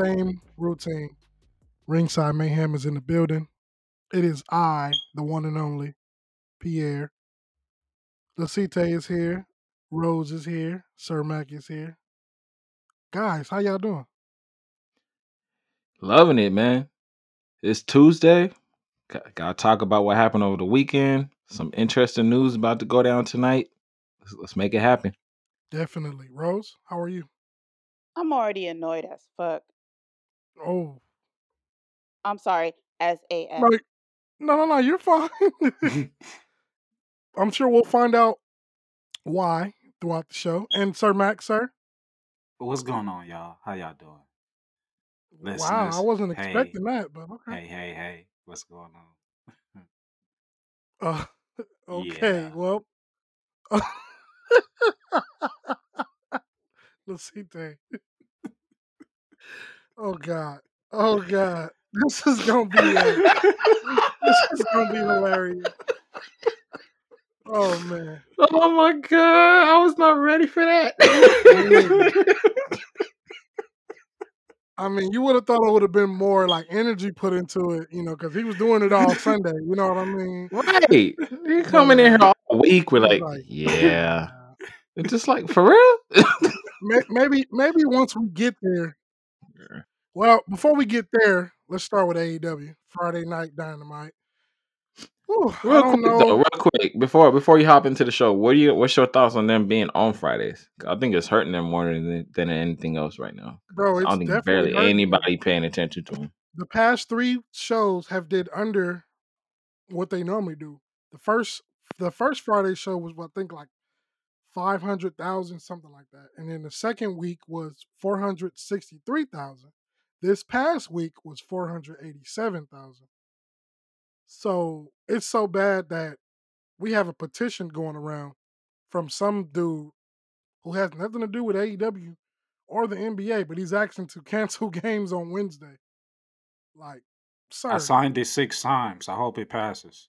New day, same routine. Ringside Mayhem is in the building. It is I, the one and only Pierre. Lacite is here. Rose is here. Sir Mac is here. Guys, how y'all doing? Loving it, man. It's Tuesday. Got to talk about what happened over the weekend. Some interesting news about to go down tonight. Let's, let's make it happen. Definitely. Rose, how are you? I'm already annoyed as fuck. Oh, I'm sorry, as like, no, no, no, you're fine. I'm sure we'll find out why throughout the show. And Sir Mac, sir, What's going on, y'all? How y'all doing? wow, I wasn't hey. expecting that, but okay. Hey, hey, hey. What's going on? Uh, okay, Yeah. well, let's see. Oh God. Oh God. This is gonna be. Uh, this is gonna be hilarious. Oh man. Oh my god, I was not ready for that. I mean, you would have thought it would have been more like energy put into it, you know, because he was doing it all Sunday. You know what I mean? right. You coming in here all week, we're like, like, yeah. uh, It's just like, for real? maybe, maybe once we get there. Well, before we get there, let's start with AEW Friday Night Dynamite. Whew, Real quick though, real quick before before you hop into the show, what do you what's your thoughts on them being on Fridays? I think it's hurting them more than than anything else right now. Bro, I don't think barely hurting anybody paying attention to them. the past three shows have did under what they normally do. The first the first Friday show was I think like five hundred thousand, something like that. And then the second week was four hundred sixty three thousand. This past week was four hundred eighty seven thousand. So it's so bad that we have a petition going around from some dude who has nothing to do with AEW or the NBA, but he's asking to cancel games on Wednesday. Like, sir, I signed it six times. I hope it passes.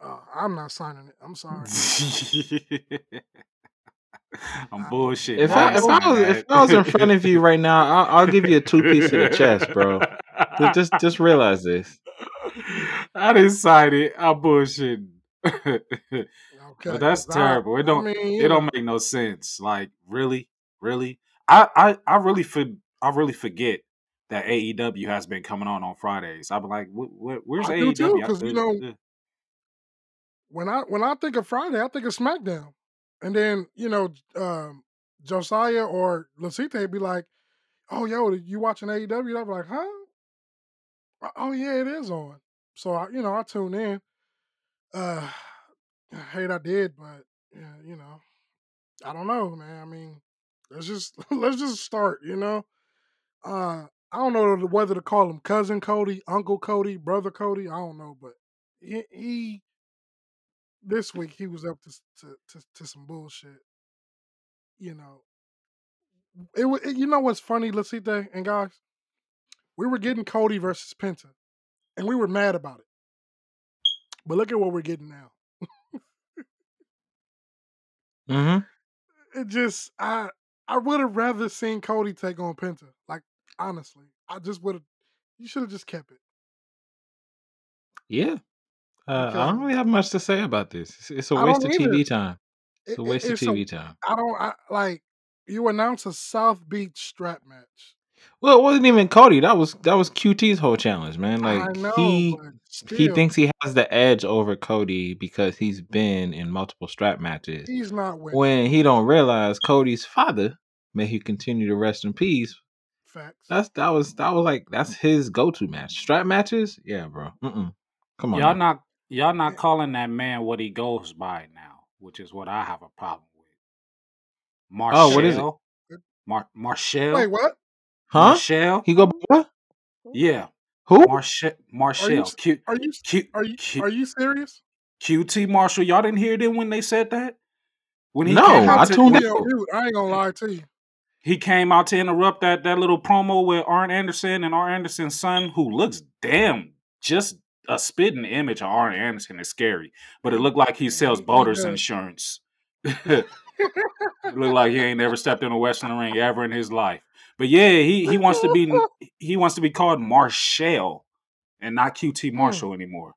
uh, I'm not signing it. I'm sorry. I'm bullshit. If I- I, if if I was if I was in front of you right now, I'll, I'll give you a two piece of the chest, bro. Just just, just realize this. I didn't sign it. I'm bullshitting. Okay, but that's 'cause I- terrible. I It don't. mean, it don't make no sense. Like really, really. I I I really for, I really forget that AEW has been coming on on Fridays. I'm like, wh- wh- where's I AEW? 'cause, you know, when I when I think of Friday, I think of SmackDown, and then you know um, Josiah or Lasite be like, "Oh, yo, you watching AEW?" I'm like, "Huh? "Oh, Oh yeah, it is on." So I, you know, I tune in. Uh, I hate I did, but yeah, you know, I don't know, man. I mean, let's just let's just start. You know, uh, I don't know whether to call him cousin Cody, Uncle Cody, brother Cody. I don't know, but he, he this week he was up to, to to to some bullshit. You know, it, wa- it you know what's funny, Lasite and guys, we were getting Cody versus Penta, and we were mad about it. But look at what we're getting now. Mm-hmm. It just I I would have rather seen Cody take on Penta. Like honestly, I just would have. You should have just kept it. Yeah. Uh, I don't really have much to say about this. It's, it's a I waste don't of either. TV time. It's It- a it- waste of it's a- TV time. I don't I, like you announce a South Beach strap match. Well, it wasn't even Cody. That was that was QT's whole challenge, man. Like I know, he but he thinks he has the edge over Cody because he's been in multiple strap matches. he's not winning. When he don't realize Cody's father, may he continue to rest in peace. Facts. That's that was that was like that's his go to match. Strap matches, yeah, bro. Mm-mm. Come on, y'all now. not y'all not calling that man what he goes by now, which is what I have a problem with. Marshall. Oh, what is it? Mar- Marshall. Wait, what? huh? Marshall. He go by what? Yeah, Who? Marshall. Marshall. s- Q, Are you Q, are you Q, are you serious? QT Marshall. Y'all didn't hear them when they said that. When he No, came out I to, tuned Put in. me. I ain't gonna lie to you. he came out to interrupt that that little promo with Arn Anderson and Arn Anderson's son, who looks damn just a spitting image of Arn Anderson is scary, but it looked like he sells He- he boaters does. insurance. Look like he ain't never stepped in a wrestling ring ever in his life. But yeah, he he wants to be he wants to be called Marshall and not QT Hmm. Marshall anymore.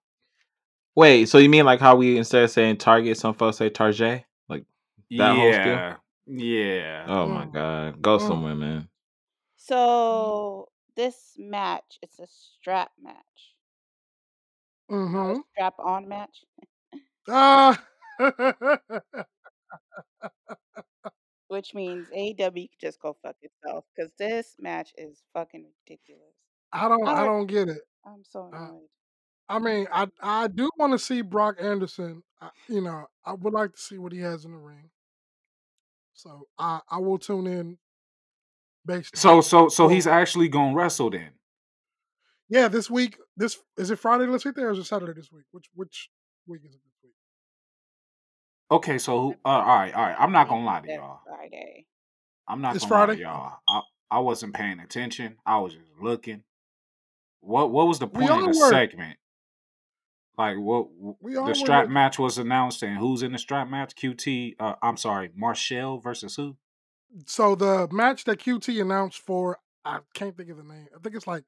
Wait, so you mean like how we instead of saying Target, some folks say Target? Like that whole skill? Yeah, yeah. Oh my Mm. god. Go Mm. somewhere, man. So this match, it's a strap match, not a Mm-hmm. strap on match. Ah. Which means AEW could just go fuck itself because this match is fucking ridiculous. I don't. I I don't get it. I'm so Uh, annoyed. I mean, I I do want to see Brock Anderson. I, you know, I would like to see what he has in the ring. So I I will tune in based on So it. so so Well, he's actually gonna wrestle then. Yeah, this week. This is it Friday this week there or is it Saturday this week? Which which week is it this week? Okay, so uh, all right, all right. I'm not gonna lie to y'all. Friday. I'm not It's gonna lie to Friday. Y'all. I I wasn't paying attention. I was just looking. What what was the point of the were. segment? Like what We the all were strap looking. match was announced and who's in the strap match? QT. Uh, I'm sorry, Marshall versus who? So the match that QT announced for I can't think of the name. I think it's like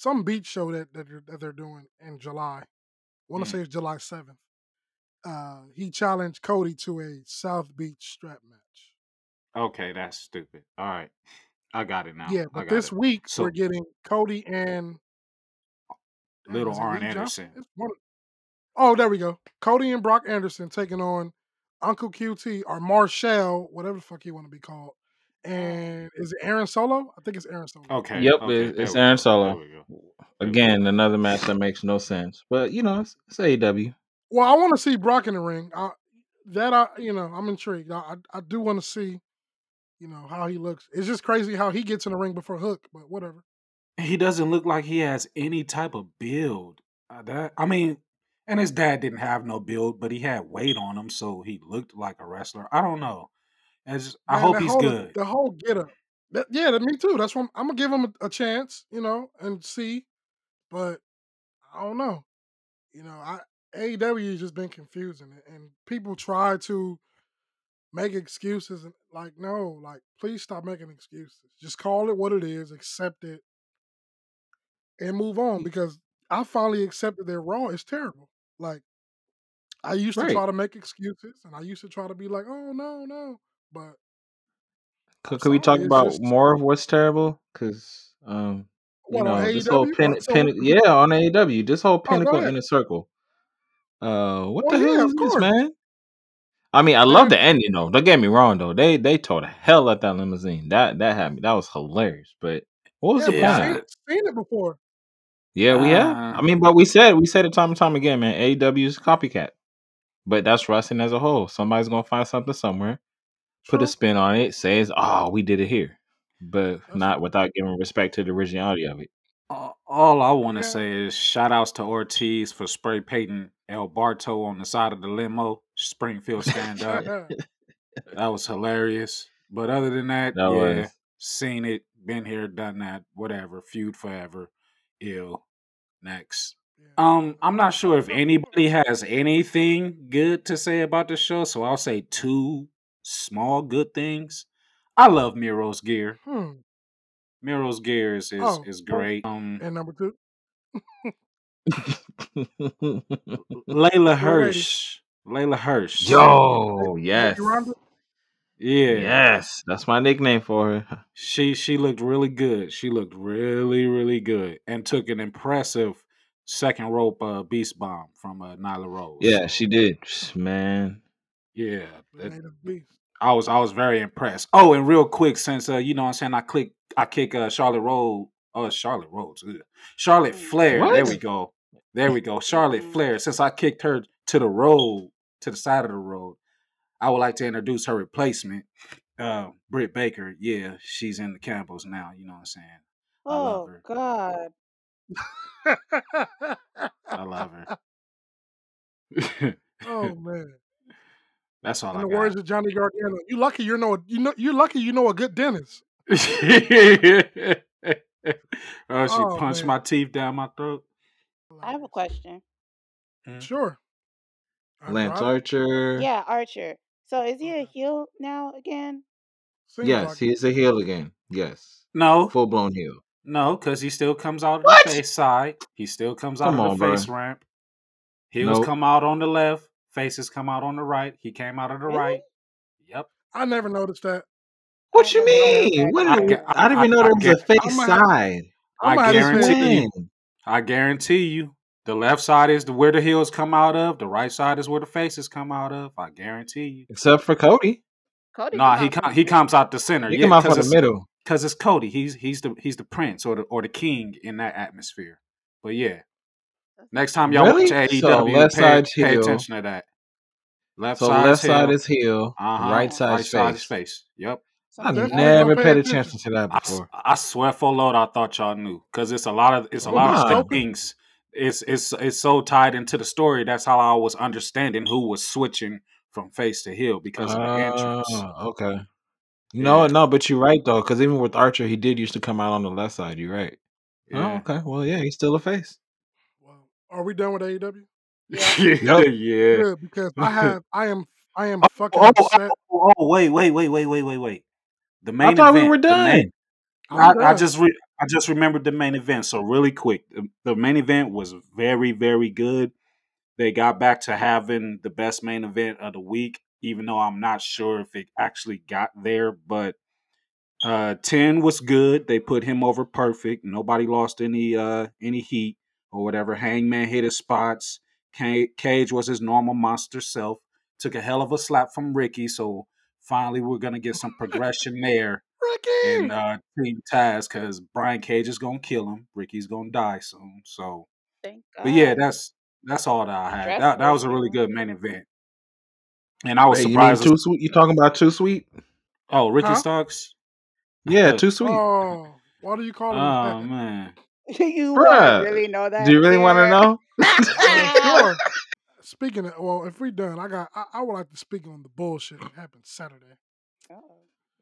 some beach show that that they're, that they're doing in July. I want to Mm. say it's July seventh. Uh, he challenged Cody to a South Beach strap match. Okay, that's stupid. All right, I got it now. Yeah, but this it. week we're getting Cody and little Arn Anderson. One. Oh, there we go. Cody and Brock Anderson taking on Uncle QT or Marshall, whatever the fuck you want to be called. And is it Aaron Solo? I think it's Aaron Solo. Okay, Yep, okay, it, it's Aaron go. Solo. we go. There we Again, another match that makes no sense. But you know, it's, it's AEW. Well, I want to see Brock in the ring. I, that I, you know, I'm intrigued. I, I, I do want to see, you know, how he looks. It's just crazy how he gets in the ring before Hook, but whatever. He doesn't look like he has any type of build. Uh, that I mean, and his dad didn't have no build, but he had weight on him, so he looked like a wrestler. I don't know. As I Man, hope that he's whole good. the whole get up. That, yeah, that, me too. That's why I'm, I'm gonna give him a, a chance, you know, and see. But I don't know. You know, I AEW has just been confusing, and- people try to make excuses, and like, no, like, please stop making excuses. Just call it what it is, accept it, and move on. Mm. Because I finally accepted that Raw is terrible. Like, I used to try to make excuses, and I used to try to be like, oh no, no, but Could, could we talk about just more of what's terrible? Because um, you what on know, this whole AEW. pin, What, so, pin, yeah, on AEW, this whole oh, go pinnacle ahead. inner circle. Uh, what Well, the hell yeah, is this, course, man? I mean, I love the ending though. Don't get me wrong though. They they tore the hell out that limousine. That that had me. That was hilarious. But what was Yeah, the point seen Yeah, seen it before. Yeah, we have. I uh, mean, but we said we said it time and time again, man. AEW is copycat. But that's wrestling as a whole. Somebody's gonna find something somewhere, put a spin on it, says, "Oh, we did it here," but That's not without giving respect to the originality of it. all all I want to Yeah. say is shout outs to Ortiz for spray painting El Barto on the side of the limo. Springfield stand up. That was hilarious. But other than that, That yeah, was seen it, been here, done that, whatever. Feud forever. Ill. Next. Um, I'm not sure if anybody has anything good to say about the show, so I'll say two small good things. I love Miro's gear. Hmm. Miro's gear is is, Oh, is great. Um, and number two. Leyla Hirsch. Leyla Hirsch. Yo, Lady yes, Yeah. yes, that's my nickname for her. She she looked really good. She looked really really good and took an impressive second rope uh, beast bomb from uh, Nyla Rose. Yeah, she did, man. yeah, that, beast. I was I was very impressed. Oh, and real quick, since uh, you know what I'm saying I click I kick uh, Charlotte Rose. Oh, it's Charlotte Rose. ugh. Charlotte. Flair. There we go. There we go. Charlotte Mm. Flair. Since I kicked her to the road, to the side of the road, I would like to introduce her replacement, uh, Britt Baker. Yeah, she's in the Campbells now. You know what I'm saying? I love Oh her. God. I love her. oh man. That's all In I the got. words of Johnny Gargano, you lucky you're know you know you're lucky you know a good dentist. oh, she Oh punched man. my teeth down my throat. I have a question. Mhm. Sure. Lance Andrade? Archer. Yeah, Archer. So is he a heel now again? Seems Yes, like he is a heel again. Yes, No, full blown heel. no, because he still comes out of What? the face side. He still comes out Come of on, the bro. face ramp. Heels Nope. come out on the left. Faces come out on the right. He came out of the Really? right. Yep. I never noticed that. What you mean? What? I, Did, gu- either. I didn't even know I, there was gu- a face I'm have, side. I'm I gonna have this man. guarantee you. I guarantee you. The left side is the, where the heels come out of. The right side is where the faces come out of. I guarantee you. Except for Cody, Cody Nah, he out com- he comes out the center. he Yeah, come out because from the it's middle. because it's Cody. He's he's the he's the prince or the or the king in that atmosphere. But yeah, next time y'all watch Really? So AEW, left pay side's pay attention to that. Left So side's left side is heel. Uh huh. Right Oh, side's Right side is face. face. Yep. I something Definitely else. gonna never paid attention. attention to that before. I swear for Lord, I thought y'all knew because it's a lot of it's a We'll lot be of things. It's it's it's so tied into the story. That's how I was understanding who was switching from face to heel because of the entrance. Oh, okay. No, Yeah, no, but you're right though, because even with Archer, he did used to come out on the left side. You're right. Oh, okay. Well, yeah, he's still a face. Well, are we done with AEW? Yeah. Yep. yeah. Good, because I have, I am, I am Oh, fucking oh, oh, upset. oh, oh, wait, wait, wait, wait, wait, wait, wait. The main. I main thought we were The main. done. I'm I, I just re- I just remembered the main event. So really quick, the, the main event was very very good. They got back to having the best main event of the week, even though I'm not sure if it actually got there. But uh, ten was good. They put him over perfect. Nobody lost any uh any heat or whatever. Hangman hit his spots. Cage was his normal monster self. Took a hell of a slap from Ricky. So finally, we're gonna get some progression there in Ricky. uh, Team Taz because Brian Cage is gonna kill him. Ricky's gonna die soon. So, Thank but yeah, that's that's all that I had. That that was a really good main event, and I was Wait, you mean surprised. too As, sweet? You talking about too sweet? oh, Ricky Huh? Starks. Yeah, too sweet. Oh, why do you call him oh that? Man, you want Bruh, really know that? do you really want to know? Speaking of, well, if we're done, I got, I, I would like to speak on the bullshit that happened Saturday. Oh.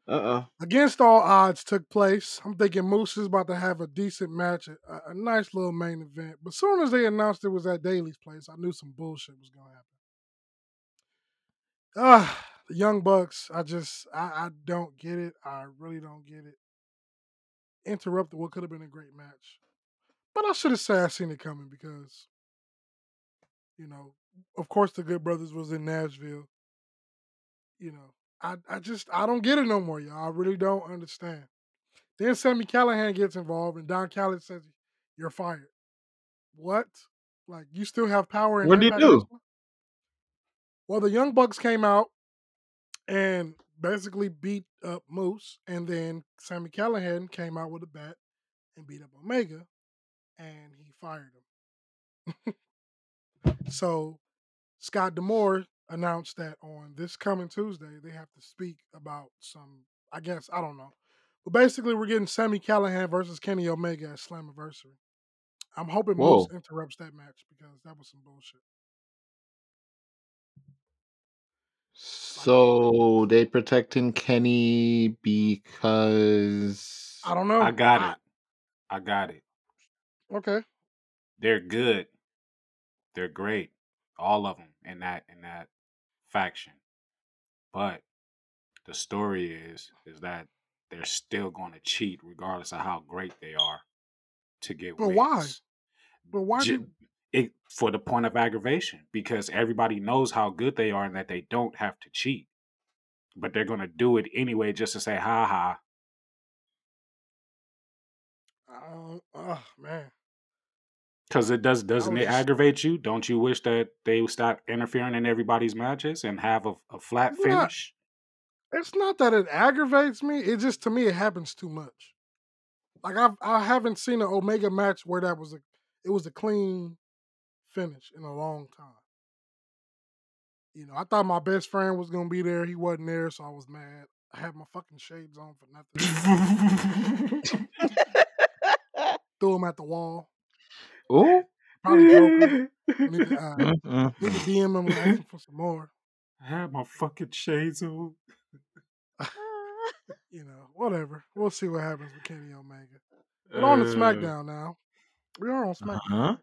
Uh uh Against all odds took place. I'm thinking Moose is about to have a decent match, a, a nice little main event. But soon as they announced it was at Daily's place, I knew some bullshit was gonna happen. Ah, the Young Bucks. I just, I, I don't get it. I really don't get it. Interrupted what could have been a great match, but I should have said I seen it coming because, you know, of course the Good Brothers was in Nashville. You know, I, I just, I don't get it no more, y'all. I really don't understand. Then Sami Callihan gets involved, and Don Callis says, "You're fired." What? Like you still have power in What did he do? Well, the Young Bucks came out and basically beat up Moose, and then Sami Callihan came out with a bat and beat up Omega, and he fired him. so Scott D'Amore announced that on this coming Tuesday they have to speak about some. I guess I don't know, but basically we're getting Sami Callihan versus Kenny Omega at Slammiversary. I'm hoping Moose Whoa. interrupts that match because that was some bullshit. So they protecting Kenny because I don't know. I got I it. I got it. Okay. They're good. They're great. All of them in that in that faction. But the story is is that they're still going to cheat regardless of how great they are to get But why? But why J- do it for the point of aggravation because everybody knows how good they are and that they don't have to cheat. But they're going to do it anyway just to say ha ha. uh, oh man. Cuz it does, doesn't it aggravate you? Don't you wish that they would stop interfering in everybody's matches and have a, a flat it's not finish? it's not that it aggravates me, it just to me it happens too much. Like I've I haven't seen an Omega match where that was a it was a clean finish in a long time. You know, I thought my best friend was gonna be there. He wasn't there, so I was mad. I had my fucking shades on for nothing. Threw him at the wall. Oh, Probably broke them. Need to, uh, need to. DM him and ask him for some more. I had my fucking shades on. You know, whatever. We'll see what happens with Kenny Omega. But on to Uh, SmackDown now. We are on uh SmackDown. huh.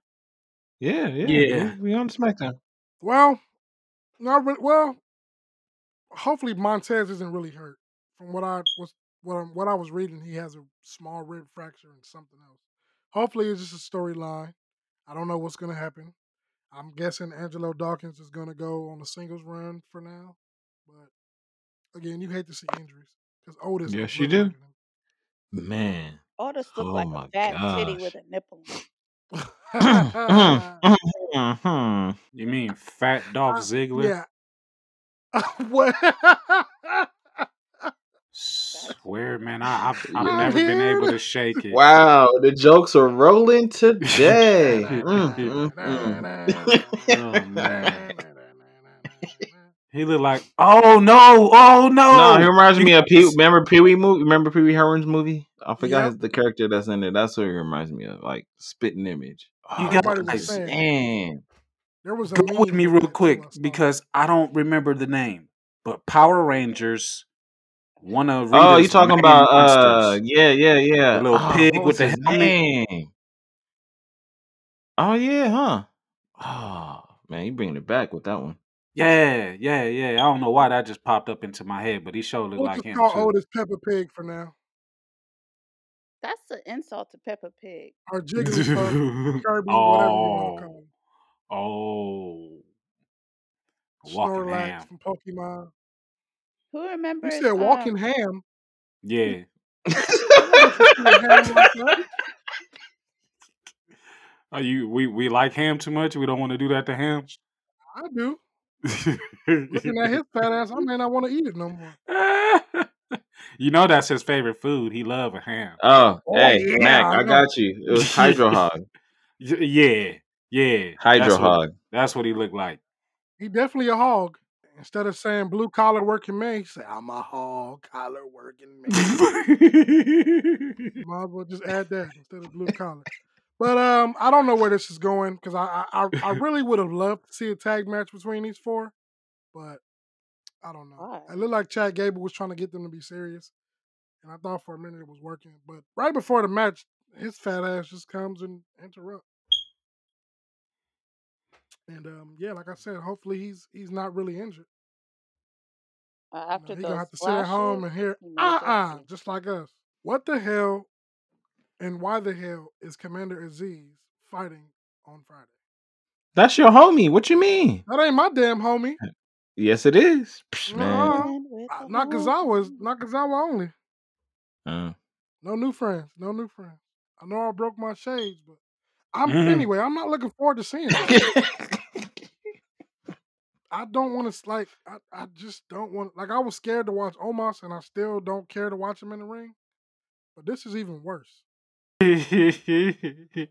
Yeah, yeah. yeah. We, we on SmackDown. Well, not really. Well, hopefully Montez isn't really hurt. From what I was what I'm, what I was reading, he has a small rib fracture and something else. Hopefully, it's just a storyline. I don't know what's gonna happen. I'm guessing Angelo Dawkins is gonna go on a singles run for now. But again, you hate to see injuries because Otis. Yes, was you do. Man. Otis looked Oh like my a fat titty with a nipple. You mean Fat Dolph I- Ziggler? yeah. what? Swear, man, I, I've, I've You never been able to shake it. wow, the jokes are rolling today. Mm, mm, Oh, mm. man. He looked like, oh no, oh no. no, he reminds me of Pee. Remember Pee Wee movie? Remember Pee Wee Herman's movie? I forgot Yep. the character that's in it. That's what he reminds me of, like spitting image. You Oh, got Everybody was guys, saying man. there was a go with me real quick because I don't remember the name. But Power Rangers, one of Oh, you talking main about? Uh, yeah, yeah, yeah. the little Oh, pig with the helmet. name? Oh yeah, huh? Oh man, you bringing it back with that one. Yeah, yeah, yeah. I don't know why that just popped up into my head, but he showed it We'll like just him call too. Otis Peppa Pig for now, That's an insult to Peppa Pig. or Jigglypuff, Kirby, whatever you want to oh, call him. oh, walking Snorlax from Pokemon. Who You remembers? said walking Um, ham. Yeah. I'm not interested in ham like that. Are you we we like ham too much? We don't want to do that to ham. I do. Looking at his fat ass, I may not want to eat it no more. you know that's his favorite food. He love a ham. Oh, Oh hey, yeah, Mac, I I got you. It was Hydro Hog. Yeah, yeah. Hydro That's what Hog. that's what he looked like. He definitely a hog. Instead of saying blue collar working man, he said, I'm a hog collar working man. Might as well just add that instead of blue collar. But um, I don't know where this is going because I, I I really would have loved to see a tag match between these four, but I don't know. Why? It looked like Chad Gable was trying to get them to be serious, and I thought for a minute it was working. But right before the match, his fat ass just comes and interrupts. And um, yeah, like I said, hopefully he's he's not really injured. uh, You know, after he gonna have to sit at home and hear ah ah, may just uh be. just like us. What the hell and why the hell is Commander Azeez fighting on Friday? That's your homie. What you mean? That ain't my damn homie. Yes, it is. Psh, man. Nuh-uh. Living with Uh, the Nakazawa is. Nakazawa only. Uh, No new friends. No new friends. I know I broke my shades, but I'm Mhm. anyway. I'm not looking forward to seeing that. I don't want to like. I, I just don't want. Like I was scared to watch Omos, and I still don't care to watch him in the ring. But this is even worse. I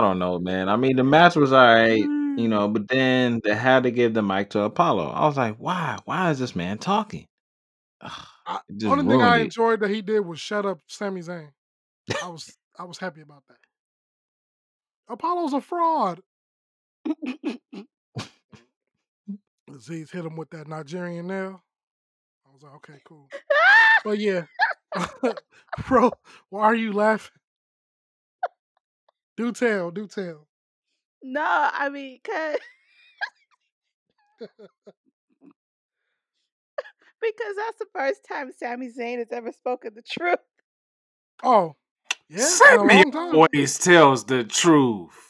don't know, man. I mean, the match was all right, you know, but then they had to give the mic to Apollo. I was like, why? Why is this man talking? Ugh, I, only thing I it. enjoyed that he did was shut up Sami Zayn. I was I was happy about that. Apollo's a fraud. Azeez hit him with that Nigerian nail. I was like, okay, cool. But yeah, bro, why are you laughing? Do tell, do tell. no, I mean, cause because that's the first time Sami Zayn has ever spoken the truth. Oh, yeah, in Sammy long always tells the truth.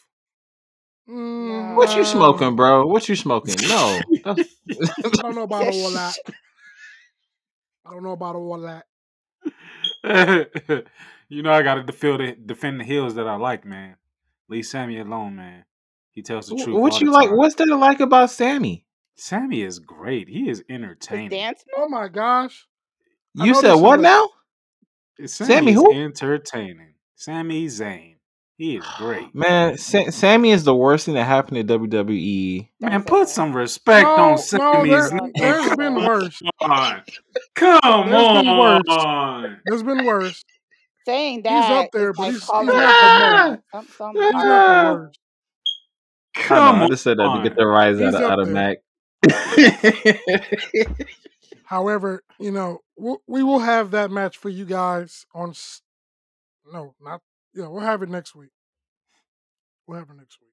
Mm, What you smoking, bro? What you smoking? No. I don't know about Yeah, all that. I don't know about all that. you know I gotta defend the, defend the heels that I like, man. Leave Sammy alone, man. He tells the truth. what you like? time. What's there to like about Sammy? Sammy is great. He is his entertaining. dance Oh my gosh. I You said what a now? Sammy, Sammy who? entertaining. Sami Zayn. He is great. Man, Sa- Sammy is the worst thing that happened to WWE. Don't Man, put some respect on No, no, Sammy's there, Don't name. there's say been worse. Come on. Come There's been worse. on. There's been worse. Saying that. He's up there, but like he's he's not the most. uh, some some He's not the hardcore. worst. I know. Come I just said that to get on. the rise out of, out of there. Mac. However, you know, we'll, we will have that match for you guys on. No, not. Yeah, we'll have it next week. We'll have it next week.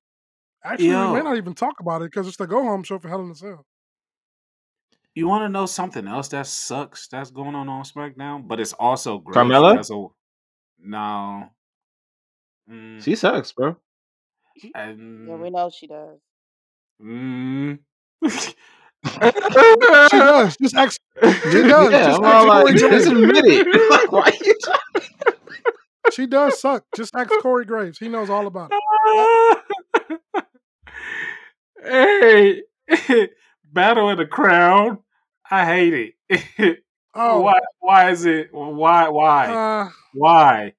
Actually, we may not even talk about it because it's the go home show for Hell in a Cell. You want to know something else that sucks that's going on on SmackDown, but it's also great. Carmella? As a, no. Mm, She sucks, bro. Yeah, we know she does. mm. She does. Just ask. She does. Yeah, Just I'm like, just admit it. Like, why you trying- She does suck. Just ask Corey Graves. He knows all about it. hey, Battle of the Crown. I hate it. Oh, why? Why is it? Why? Why? uh, why?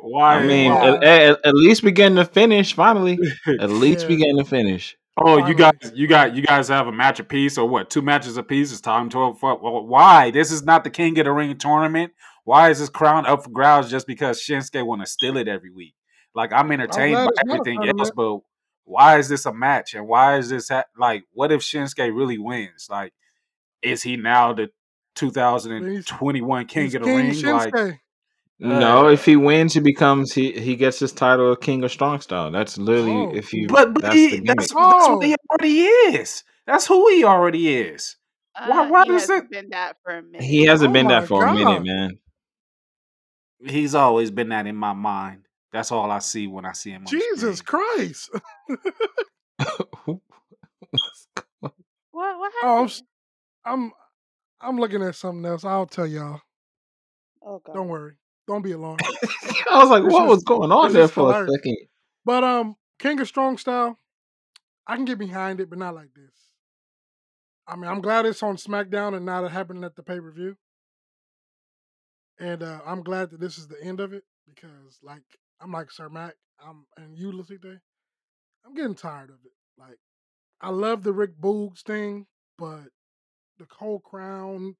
why? I mean, why? at, at, at least we getting to finish finally. At least we Yeah. getting to finish. Oh, you guys, you got, you guys have a match apiece or what? Two matches apiece. It's time to fuck. Well, why? This is not the King of the Ring tournament. Why is this crown up for grabs just because Shinsuke want to steal it every week? Like I'm entertained glad by it's not a everything else, tournament. but why is this a match? And why is this ha- like? What if Shinsuke really wins? Like, is he now the 2021 King he's of the King Ring? Like, No, Uh, if he wins, he becomes he he gets his title of King of Strong Style. That's literally Oh. if you. but but that's he, the that's, that's what he Oh. already is. That's who he already is. Why- Uh, why he does hasn't it- been that for a minute. He hasn't Oh been that for a minute, man. He's always been that in my mind. That's all I see when I see him. On Jesus screen. Christ. What? What Oh, I'm, happened? s- I'm I'm looking at something else. I'll tell y'all. Oh god. Don't worry. Don't be alarmed. I was like, This what is- was going on there there is for a hilarious. second? But um, King of Strong Style, I can get behind it, but not like this. I mean, I'm glad it's on SmackDown and not it happening at the pay per view. And uh, I'm glad that this is the end of it because, like, I'm like Sir Mac, I'm and you, Lucite, I'm getting tired of it. Like, I love the Rick Boogs thing, but the whole crown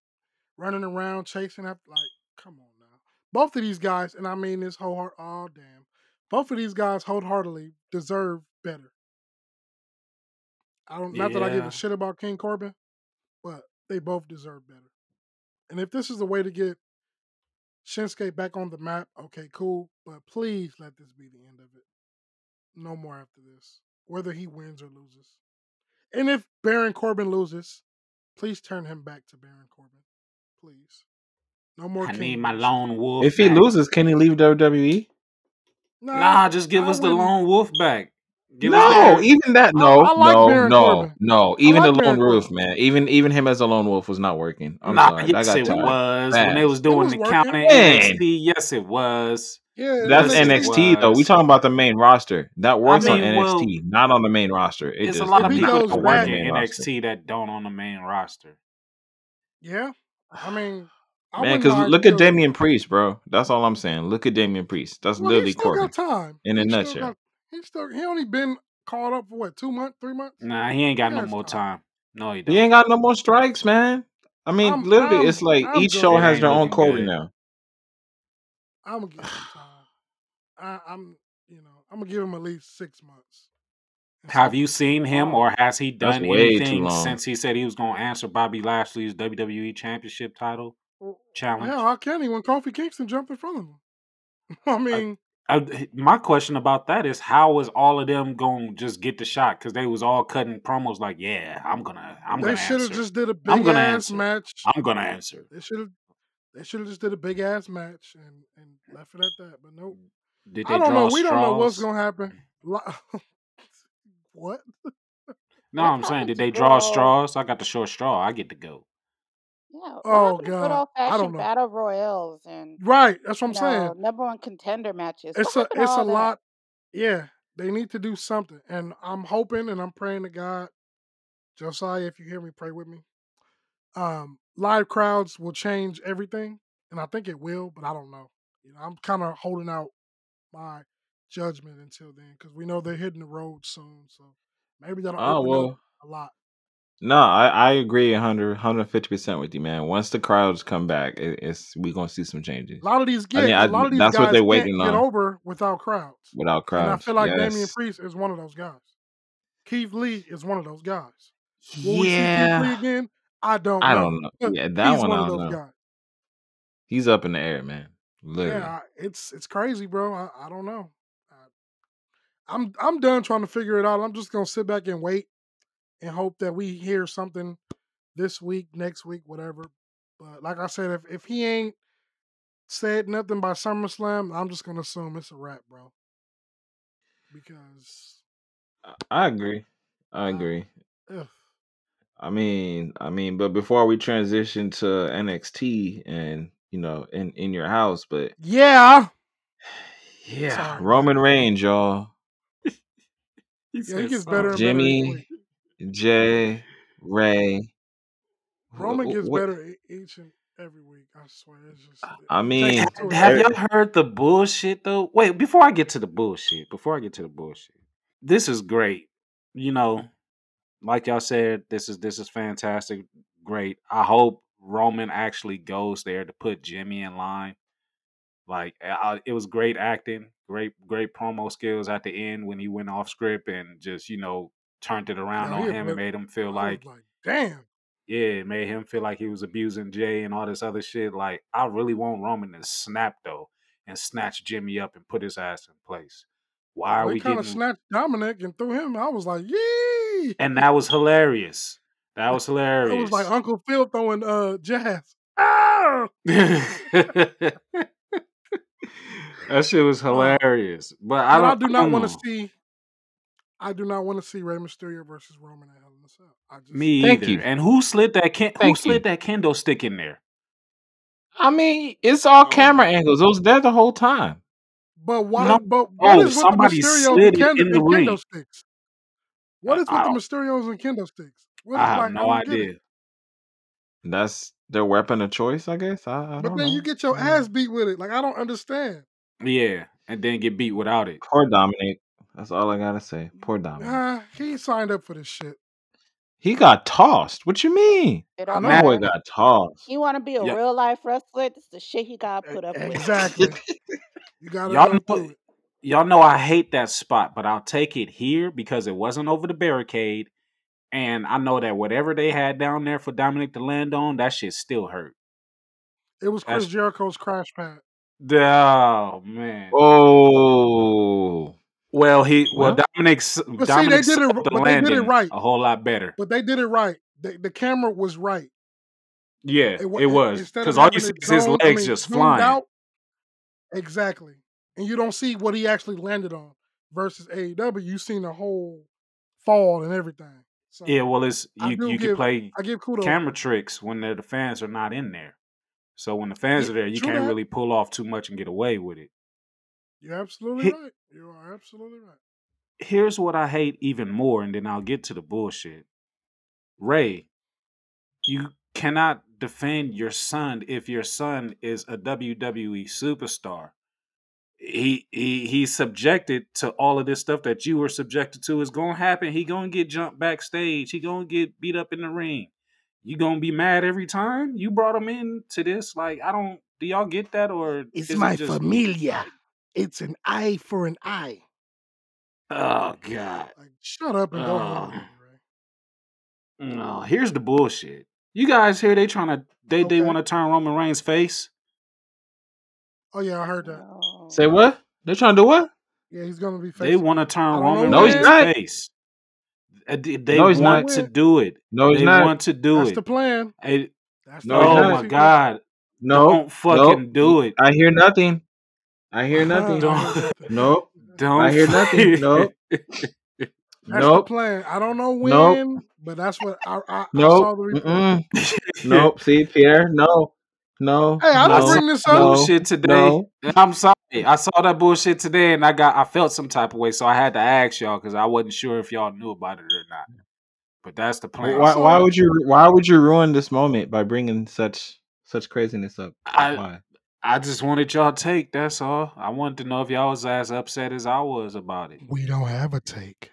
running around chasing after, like, come on now. Both of these guys, and I mean this whole heart, oh damn, both of these guys wholeheartedly deserve better. I don't, not that I give a shit about King Corbin, but they both deserve better. And if this is the way to get Shinsuke back on the map, okay, cool. But please let this be the end of it. No more after this, whether he wins or loses. And if Baron Corbin loses, please turn him back to Baron Corbin. Please. No more I King need my lone wolf. If he loses, can he leave? WWE? nah, just give I us the wouldn't- lone wolf back. Give No, even that. No, I like no, Baron no, Corbin. no. Even like the Baron lone wolf, man. Even even him as a lone wolf was not working. I'm nah, sorry, yes, I got tired. was when they was doing was the working. count in NXT. Yes, it was. Yeah, That's Yes, it NXT though. We talking about the main roster. That works mean, on well, NXT, not on the main roster. It It's a lot of people goes that work in main roster. NXT that don't on the main roster. Yeah. I mean, I Man, because look at Damian Priest, bro. That's all I'm saying. Look at Damian Priest. That's Well, literally he Corbin. time. in a He still nutshell. Got- he still he only been called up for what two months, three months. Nah, he ain't got no more time. time. No, he don't. He ain't got no more strikes, man. I mean, I'm- literally, I'm- it's like I'm each good show has their own looking Corbin good. now. I'm gonna give him time. I, I'm you know I'm gonna give him at least six months. Have you seen him, or has he done anything since he said he was going to answer Bobby Lashley's WWE Championship title Well, challenge? Hell, how can he when Kofi Kingston jumped in front of him? I mean, I, my question about that is how is all of them going to just get the shot because they was all cutting promos like, yeah, I'm gonna, I'm they gonna should have just did a I'm big gonna ass answer. match. I'm gonna answer. They should have. They should have just did a big ass match and, and left it at that. But nope. Mm. Did they I don't know. We don't know what's gonna happen. Mm. What? No, I'm saying, did they draw Raw? straws? I got the short straw. I get to go. Yeah. What Oh, happened to God. good old I don't fashioned know. battle and Right. That's what I'm saying. know, number one contender matches? it's what a happened to it's a all that? lot. Yeah, they need to do something, and I'm hoping and I'm praying to God, Josiah, if you hear me, pray with me. Um, live crowds will change everything, and I think it will, but I don't know. You know, I'm kind of holding out my judgment until then because we know they're hitting the road soon, so maybe that'll Oh open well, up a lot. No, I, I agree 100 150 percent with you, man. Once the crowds come back, it, it's we gonna see some changes A lot of these, I yeah, mean, I- a lot of these that's guys what they're can't waiting get on. over without crowds. without crowds. And I feel like yes. Damian Priest is one of those guys. Keith Lee is one of those guys. Will we see Keith Lee again? I don't I know. don't know. Yeah, that He's one one I don't know. guys. He's up in the air, man. Literally. Yeah, it's it's crazy, bro. I, I don't know. I, I'm I'm done trying to figure it out. I'm just gonna sit back and wait and hope that we hear something this week, next week, whatever. But like I said, if if he ain't said nothing by SummerSlam, I'm just gonna assume it's a wrap, bro. Because I agree. I uh, agree. ugh. I mean, I mean, but before we transition to NXT and you know, in in your house, but yeah, yeah, sorry. Roman Reigns, y'all, He Yeah, he gets better sorry. and better Jimmy, week. Jay, Ray. Roman gets What? better each and every week. I swear, it's just I mean, takes it to a Have er- y'all heard the bullshit though? Wait, before I get to the bullshit, before I get to the bullshit, this is great. You know, like y'all said, this is this is fantastic, great. I hope Roman actually goes there to put Jimmy in line. Like I, it was great acting, great great promo skills at the end when he went off script and just you know turned it around Yo, on him and made him feel like like, damn. yeah, it made him feel like he was abusing Jay and all this other shit. Like, I really want Roman to snap though and snatch Jimmy up and put his ass in place. Why are he we kind of snatched Dominic and threw him. I was like, yee. And that was hilarious. That was hilarious. It was like. Uncle Phil throwing uh jazz. Ah! that shit was hilarious. But I I don't. I don't want to see. I do not want to see Rey Mysterio versus Roman at Hell in a Cell. I just Me thank either. you, And who slid that? Ken, who thank you. slid that kendo stick in there? I mean, it's all I camera angles. It was there the whole time. but why? No. But what Oh, is with the somebody Mysterios slid and it kendo, in the and ring. kendo sticks? What I, is with I the don't. Mysterios and kendo sticks? What I have like I no don't get it. idea. That's their weapon of choice, I guess. I, I But don't then you get your mm. ass beat with it. Like I don't understand. Yeah, and then get beat without it. poor Dominic. That's all I gotta say. Poor Dominic. Ah, he signed up for this shit. He got tossed. What you mean? It I don't know. That boy got tossed. He want to be a Yeah, real life wrestler. This is the shit he got to put up with. Exactly. You got to y'all go know. through it. Y'all know I hate that spot, but I'll take it here because it wasn't over the barricade, and I know that whatever they had down there for Dominic to land on, that shit still hurt. It was Chris That's Jericho's crash pad. oh man. Oh Well, he well well. Dominic s- But see, they did it. the But they did it landing right. a whole lot better. But they did it right. The, the camera was right. Yeah, It, it was because all you see is his zoned. I legs mean, just flying. out. Exactly. And you don't see what he actually landed on. Versus AEW, you've seen the whole fall and everything. Yeah, well, it's you. You can play I give kudos. camera tricks when the the fans are not in there. So when the fans Yeah, are there, you can't that. really pull off too much and get away with it. You're absolutely He- right. You are absolutely right. here's what I hate even more, and then I'll get to the bullshit. Rey, you cannot defend your son if your son is a WWE superstar. He he he's subjected to all of this stuff that you were subjected to is gonna happen. He gonna get jumped backstage. He gonna get beat up in the ring. You gonna be mad every time you brought him in to this? Like I don't. Do y'all get that, or It's is it my just? familia. It's an eye for an eye. Oh God. Like, shut up and go home Oh. No, here's the bullshit. You guys here? They trying to they they want to turn Roman Reigns face. Oh yeah, I heard that. No. Say what? They're trying to do what? Yeah, he's gonna be They want to turn don't know Roman No, he's. Reigns not. face. They they No, he's Don't know not. want to do it. No, he's They not. want to do That's it. the plan. Hey, That's No, he's oh plan. not. my God! No, Don't no. fucking do it. I hear nothing. I hear nothing. I heard Don't. Nope. I don't. hear nothing. Nope. That's the Nope. plan. I don't know Nope. when, but that's what I I, I Nope. saw the report. Nope. See, Pierre. No. No. Hey, I I didn't bring this up. No. bullshit today. No. and I'm sorry. I saw that bullshit today, and I got I felt some type of way, so I had to ask y'all because I wasn't sure if y'all knew about it or not. But that's the I plan. Why? Why would you? Why would you ruin this moment by bringing such such craziness up? I why? I just wanted y'all take. That's all. I wanted to know if y'all was as upset as I was about it. We don't have a take.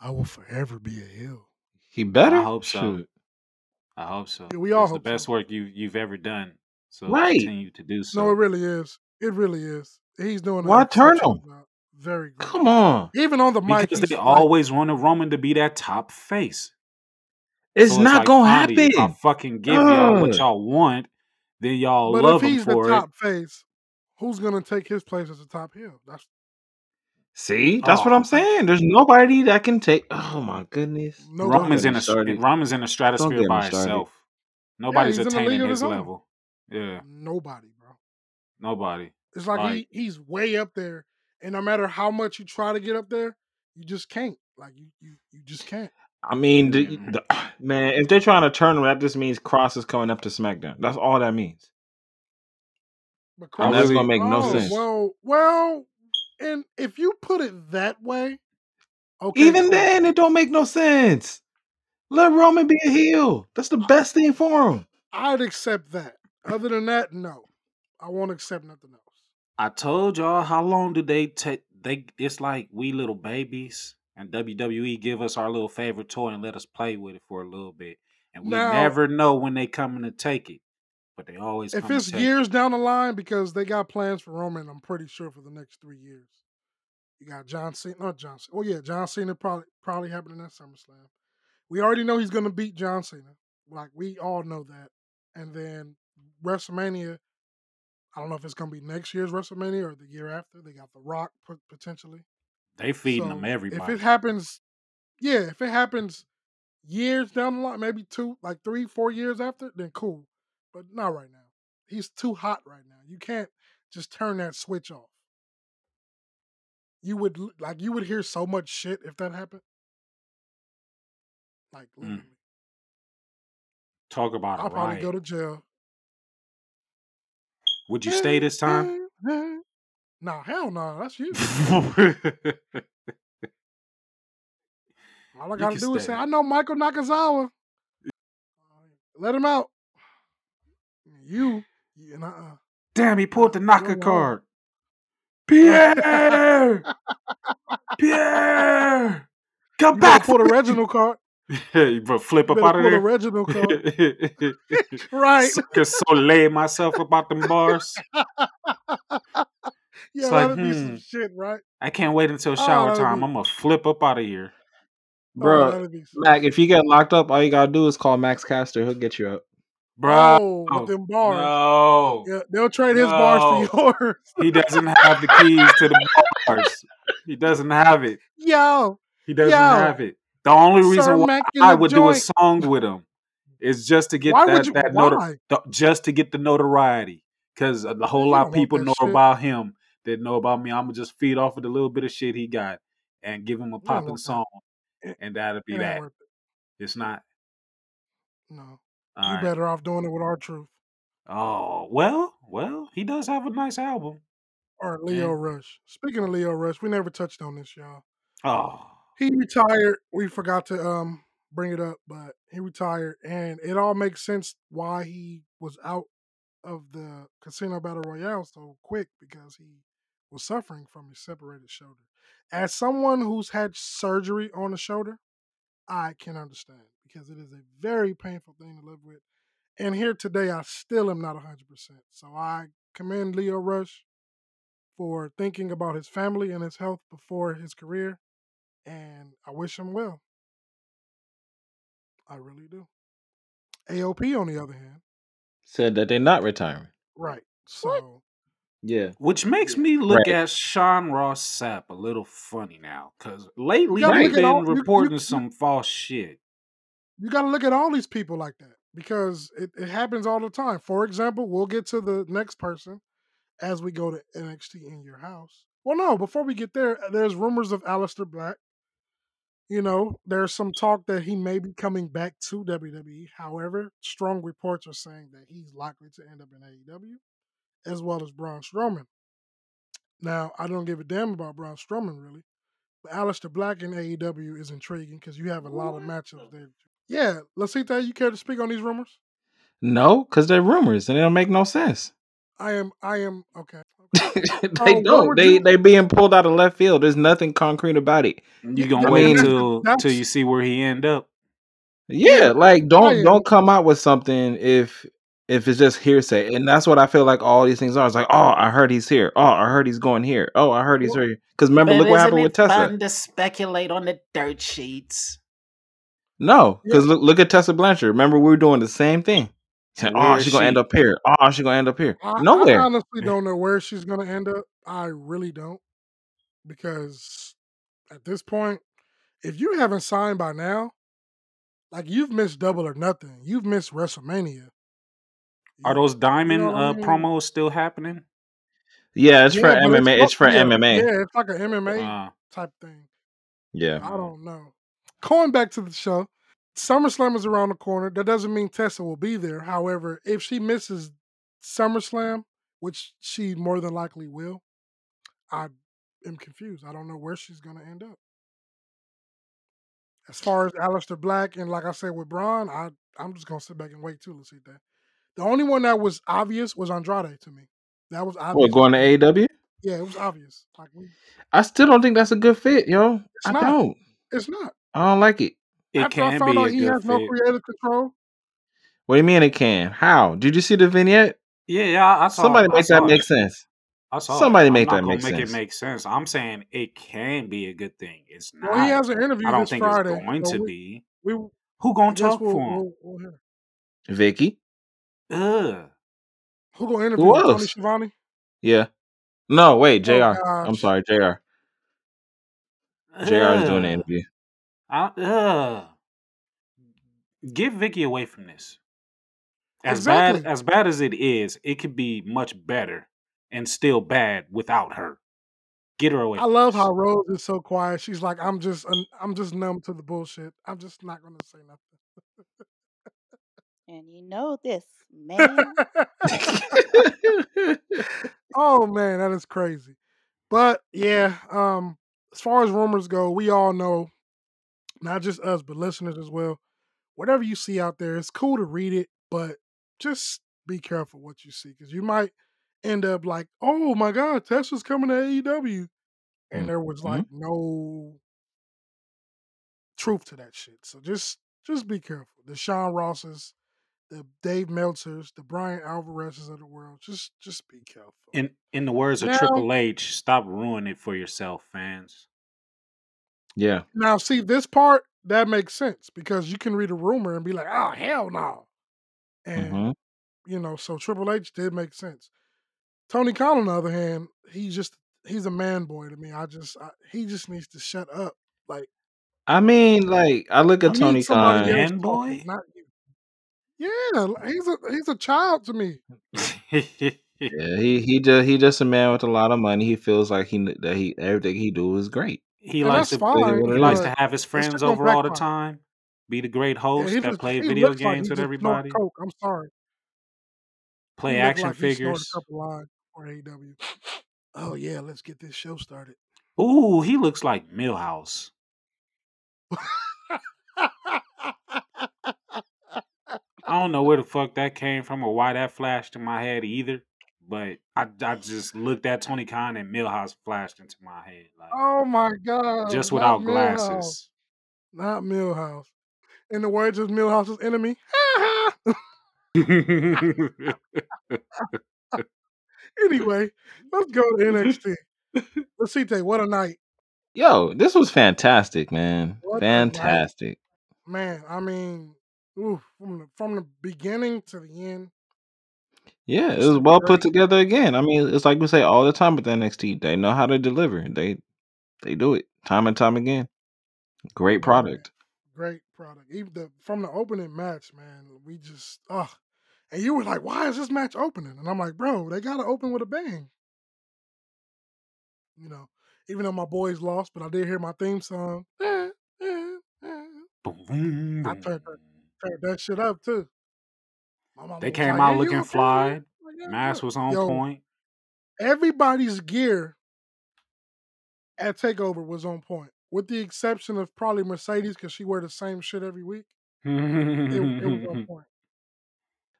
I will forever be a heel. He better. I hope so. Shoot. I hope so. Yeah, we all It's the hope so. best work you you've ever done. So Right. continue to do so. No, it really is. It really is. He's doing an Why turn him? Very great. Come on. Even on the mic, Because he's they like, always wanted Roman to be that top face. It's So it's not like, gonna finally, if I happen. fucking give y'all what y'all want, then y'all but love if him he's the for it. top face, who's gonna take his place as a top heel? That's See, that's what Oh. I'm saying. There's nobody that can take. Oh my goodness. No Roman's in a started. Roman's in a stratosphere by me himself. Nobody's he's in a league attaining his his own. level. Yeah, Nobody, bro. nobody. It's like Right. he he's way up there, and no matter how much you try to get up there, you just can't. Like you you you just can't. I mean, the, Mm. the, man, if they're trying to turn him, that just means Kross is coming up to SmackDown. That's all that means. But Kross, that's gonna make no oh, sense. Well, well, and if you put it that way, okay. Even cool. then, it don't make no sense. Let Roman be a heel. That's the best thing for him. I'd accept that. Other than that, no, I won't accept nothing else. I told y'all how long do they take? They it's like we little babies, and WWE give us our little favorite toy and let us play with it for a little bit, and we Now- never know when they coming to take it, but they always If come it's years down the line, because they got plans for Roman, I'm pretty sure for the next three years. You got John Cena, not John Cena. Well, oh, yeah, John Cena probably probably happening at SummerSlam. We already know he's going to beat John Cena. Like we all know that. And then WrestleMania. I don't know if it's going to be next year's WrestleMania or the year after. They got The Rock potentially. They feeding So, them everybody. If it happens, yeah, if it happens years down the line, maybe two, like three, four years after, then cool. But not right now. He's too hot right now. You can't just turn that switch off. You would like you would hear so much shit if that happened. Like Mm. Talk about it. I'll probably riot. go to jail. Would you stay this time? Nah, hell no. That's you. All I gotta do is say, I know Michael Nakazawa. Let him out. You, you and uh, Damn, he pulled the knocker card. Pierre, Pierre, come you back pull the for. Reginald card. Hey, but flip up out of there. Reginald card. right. Sucker so lay myself about them bars. Yeah, like, that'd be some hmm. shit, right? I can't wait until Oh, shower that'd time. be- I'm gonna flip up out of here. Oh, Bro, that'd be some Mac, if you get locked up, all you gotta do is call Max Caster. He'll get you out. Bro, Oh, with them bars. no. Yeah, they'll trade his bars for yours. He doesn't have the keys to the bars. He doesn't have it. Yo, He doesn't Yo. have it. The only reason Sir why Mac I the would do a song with him is just to get Why that would you? that Why? notor- th- just to get the notoriety because a whole lot of people know shit. about him that know about me. I'm gonna just feed off of the little bit of shit he got and give him a popping that. song, and that'll be that. it. It's not. No, All you right. better off doing it with R-Truth Oh well, well, he does have a nice album. All right, Leo And- Rush. Speaking of Lio Rush, we never touched on this, y'all. Oh, He retired. We forgot to um bring it up, but he retired, and it all makes sense why he was out of the Casino Battle Royale so quick because he was suffering from his separated shoulder. As someone who's had surgery on the shoulder, I can understand because it is a very painful thing to live with. And here today, I still am not 100%. So I commend Lio Rush for thinking about his family and his health before his career and I wish him well. I really do. AOP, on the other hand, Said that they're not retiring. right. So Yeah. which makes me look Right. at Sean Ross Sapp a little funny now because lately gotta he's been all- you- you- reporting you- some false shit. you got to look at all these people like that because it, it happens all the time. For example, we'll get to the next person as we go to NXT in your house. Well, no, before we get there, uh, there's rumors of Aleister Black. You know, there's some talk that he may be coming back to WWE. However, strong reports are saying that he's likely to end up in AEW, as well as Braun Strowman. Now, I don't give a damn about Braun Strowman really, but Aleister Black in AEW is intriguing because you have a lot of matchups there. Yeah, Lasita, you care to speak on these rumors? No, because they're rumors and they don't make no sense. I am, I am okay. they uh, what don't. They you- they being pulled out of left field. There's nothing concrete about it. You gonna I wait mean- until That's- till you see where he end up. Yeah, Yeah, like don't don't come out with something if if it's just hearsay. And that's what I feel like all these things are. It's like, oh, I heard he's here. Oh, I heard he's going here. Oh, I heard he's Well- here. Because remember, look what happened with Tessa. to speculate on the dirt sheets? No, because look look at Tessa Blanchard. Remember, we were doing the same thing. Saying, oh, is she's gonna end up here. Oh, she's gonna end up here. I, I honestly don't know where she's gonna end up. I really don't. because at this point, if you haven't signed by now, like you've missed double or nothing. You've missed WrestleMania. Are those diamond what I uh, mean? promos still happening? Yeah, it's for Yeah, but MMA. It's for yeah, MMA. Yeah, it's like an MMA Uh, type thing. Yeah. I don't know. Going back to the show, SummerSlam is around the corner. That doesn't mean Tessa will be there. However, if she misses SummerSlam, which she more than likely will, I am confused. I don't know where she's going to end up. As far as Aleister Black and like I said with Braun, I I'm just gonna sit back and wait too. Let's see that. The only one that was obvious was Andrade to me. That was obvious. What going to AEW? Yeah, it was obvious. Like we, I still don't think that's a good fit, yo. It's I not. don't. it's not. I don't like it. it After I can found be out a he good has no fit. creative control, What do you mean it can? How? Did you see the vignette? Yeah, yeah, I, I saw. Somebody I make saw that it. make sense. I saw. somebody it. make I'm that not make gonna make sense. it make sense. I'm saying it can be a good thing. It's not. well, he has an interview I don't this think Friday. it's going so to we, be. we, Who gonna talk we'll, for him? we'll, we'll. Vickie? Ugh. Who gonna interview Who him? Tony else? Schiavone? Yeah. No, wait, Jr. Oh I'm gosh. sorry, Jr. Jr. is doing the Ugh. interview. I, ugh. Get Vickie away from this. As Exactly. bad as bad as it is, it could be much better and still bad without her. Get her away. I From love this. how Rose is so quiet. She's like, I'm just, I'm just numb to the bullshit. I'm just not gonna say nothing. And you know this, man. oh man, that is crazy. But yeah, um, as far as rumors go, we all know, not just us, but listeners as well. Whatever you see out there, it's cool to read it, but just be careful what you see because you might end up like, oh my god, Tessa's coming to AEW, and there was Mhm. like no truth to that shit. So just just be careful. The Sean Rosses, the Dave Meltzers, the Bryan Alvarez's of the world. Just just be careful. In in the words of Now- Triple H, stop ruining it for yourself, fans. yeah. Now, see this part that makes sense because you can read a rumor and be like, "Oh hell no," and hmm you know, so Triple H did make sense. Tony Khan, on the other hand, he's just he's a man boy to me. I just I, he just needs to shut up. Like I mean, like, I look at need Tony somebody Khan. Man boy? not you. Yeah, he's a he's a child to me. Yeah, he he just he just a man with a lot of money. He feels like he that he everything he do is great. he And likes to Really fine, he likes to have his friends over all the time. Be the great host he that just play video looks like games with everybody. coke. I'm sorry. Play He action like he a figures. for AEW. Oh yeah, let's get this show started. Ooh, he looks like Milhouse. I don't know where the fuck that came from or why that flashed in my head either. But I, I just looked at Tony Khan and Milhouse flashed into my head like oh my god, just not without Milhouse, glasses. not Milhouse. In the words of Milhouse's enemy. anyway, let's go to NXT. Let's see, Tay, what a night, Yo, this was fantastic, man. What. Fantastic. man. I mean, oof, from the from the beginning to the end. Yeah, it was well put together again. I mean, it's like we say all the time with NXT. They know how to deliver. They they do it time and time again. Great Oh, product. Great product. Even the from the opening match, man, we just ugh. And you were like, why is this match opening? And I'm like, bro, they gotta open with a bang. You know, even though my boys lost, but I did hear my theme song. I turned turned that shit up too. They came out looking fly. I'm like, "Yeah, Mask was on Yo, point. everybody's gear at Takeover was on point, with the exception of probably Mercedes because she wear the same shit every week. It, it was on point.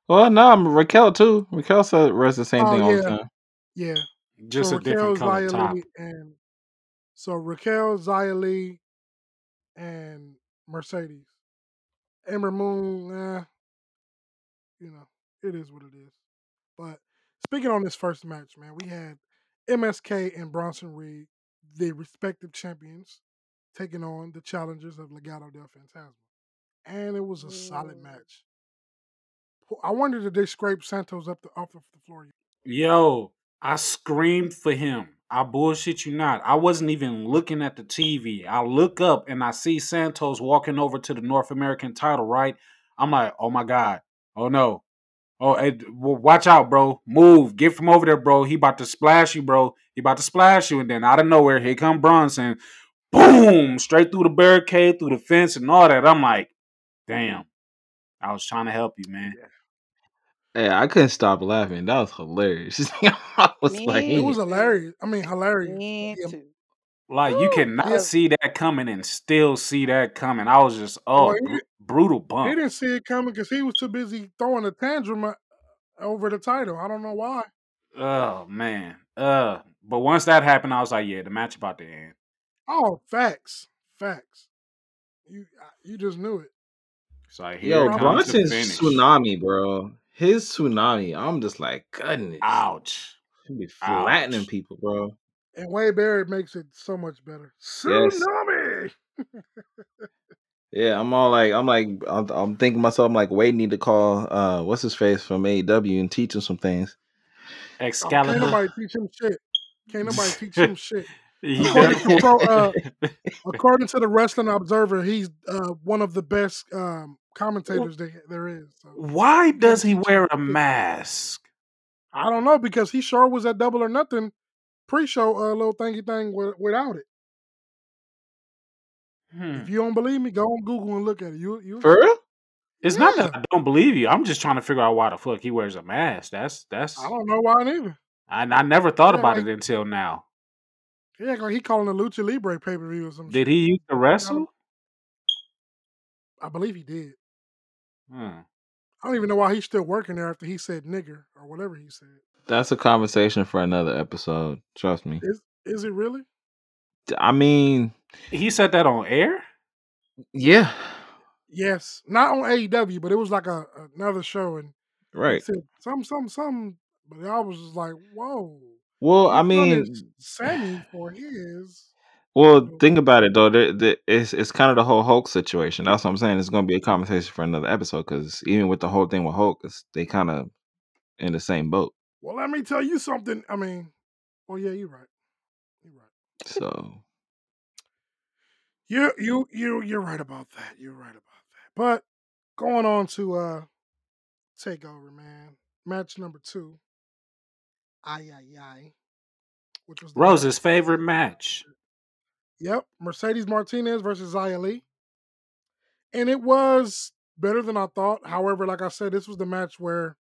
Well, no, I'm Raquel too. Raquel said wears the same Oh thing all the yeah, time. yeah. Just so a different Raquel, color Zia top. Lee, and so Raquel, Xia Li, and Mercedes. Ember Moon, eh, you know, it is what it is. But speaking on this first match, man, we had MSK and Bronson Reed, the respective champions, taking on the challengers of Legado del Fantasma. And it was a solid match. I wondered if they scraped Santos up the, off of the floor. Yo, I screamed for him. I bullshit you not. I wasn't even looking at the TV. I look up and I see Santos walking over to the North American title, right? I'm like, oh my God. Oh no. Oh, hey, well, watch out, bro. Move. Get from over there, bro. He about to splash you, bro. He about to splash you. And then out of nowhere, here come Bronson. Boom! Straight through the barricade, through the fence, and all that. I'm like, damn. I was trying to help you, man. Hey, I couldn't stop laughing. That was hilarious. I was Me like, It was hilarious. I mean, hilarious. Me Yeah, too. Like you cannot Yeah. see that coming and still see that coming. I was just Well, oh he, br- didn't- brutal he didn't see it coming because he was too busy throwing a tantrum uh, over the title. I don't know why. Oh man. Uh but once that happened, I was like, yeah, the match about to end. Oh, facts, facts. You uh, you just knew it. It's like here yo, comes Bronson's tsunami, bro. His tsunami. I'm just like, goodness. Ouch. He be flattening Ouch. people, bro. And Wade Barrett makes it so much better. Yes. Tsunami. Yeah, I'm all like, I'm like, I'm, I'm thinking myself, I'm like, Wade need to call, uh, what's his face from AEW and teach him some things. Oh, can't Excalibur. nobody teach him shit. Can't nobody teach him shit. According to uh, according to the Wrestling Observer, he's uh, one of the best um, commentators there, there is. So Why does he wear a mask? I don't know because he sure was at Double or Nothing pre-show uh, little thingy thing without it. Hmm. If you don't believe me, go on Google and look at it. You you For real? It's not that I don't believe you. I'm just trying to figure out why the fuck he wears a mask. That's that's I don't know why neither. I, I never thought Yeah, about like it until now. yeah, like he calling the Lucha Libre pay per view or something. Did shit. he used to wrestle? I believe he did. Hmm. I don't even know why he's still working there after he said nigger or whatever he said. That's a conversation for another episode. Trust me. Is is it really? I mean, He said that on air? yeah, Yes, not on AEW, but it was like a another show, and he right. said some some some. But I was just like, whoa. Well, I mean, Sammy for his. Well, think about it though. There, there, it's it's kind of the whole Hulk situation. That's what I'm saying. It's going to be a conversation for another episode because even with the whole thing with Hulk, it's, they kind of in the same boat. Well, let me tell you something. I mean, well, yeah, you're right. You're right. So You you you you're right about that. You're right about that. But going on to uh takeover, man. Match number two. Ay ay ay. Which was the match. Rose's favorite match. Yep, Mercedes Martinez versus Xia Li. And it was better than I thought. However, like I said, this was the match where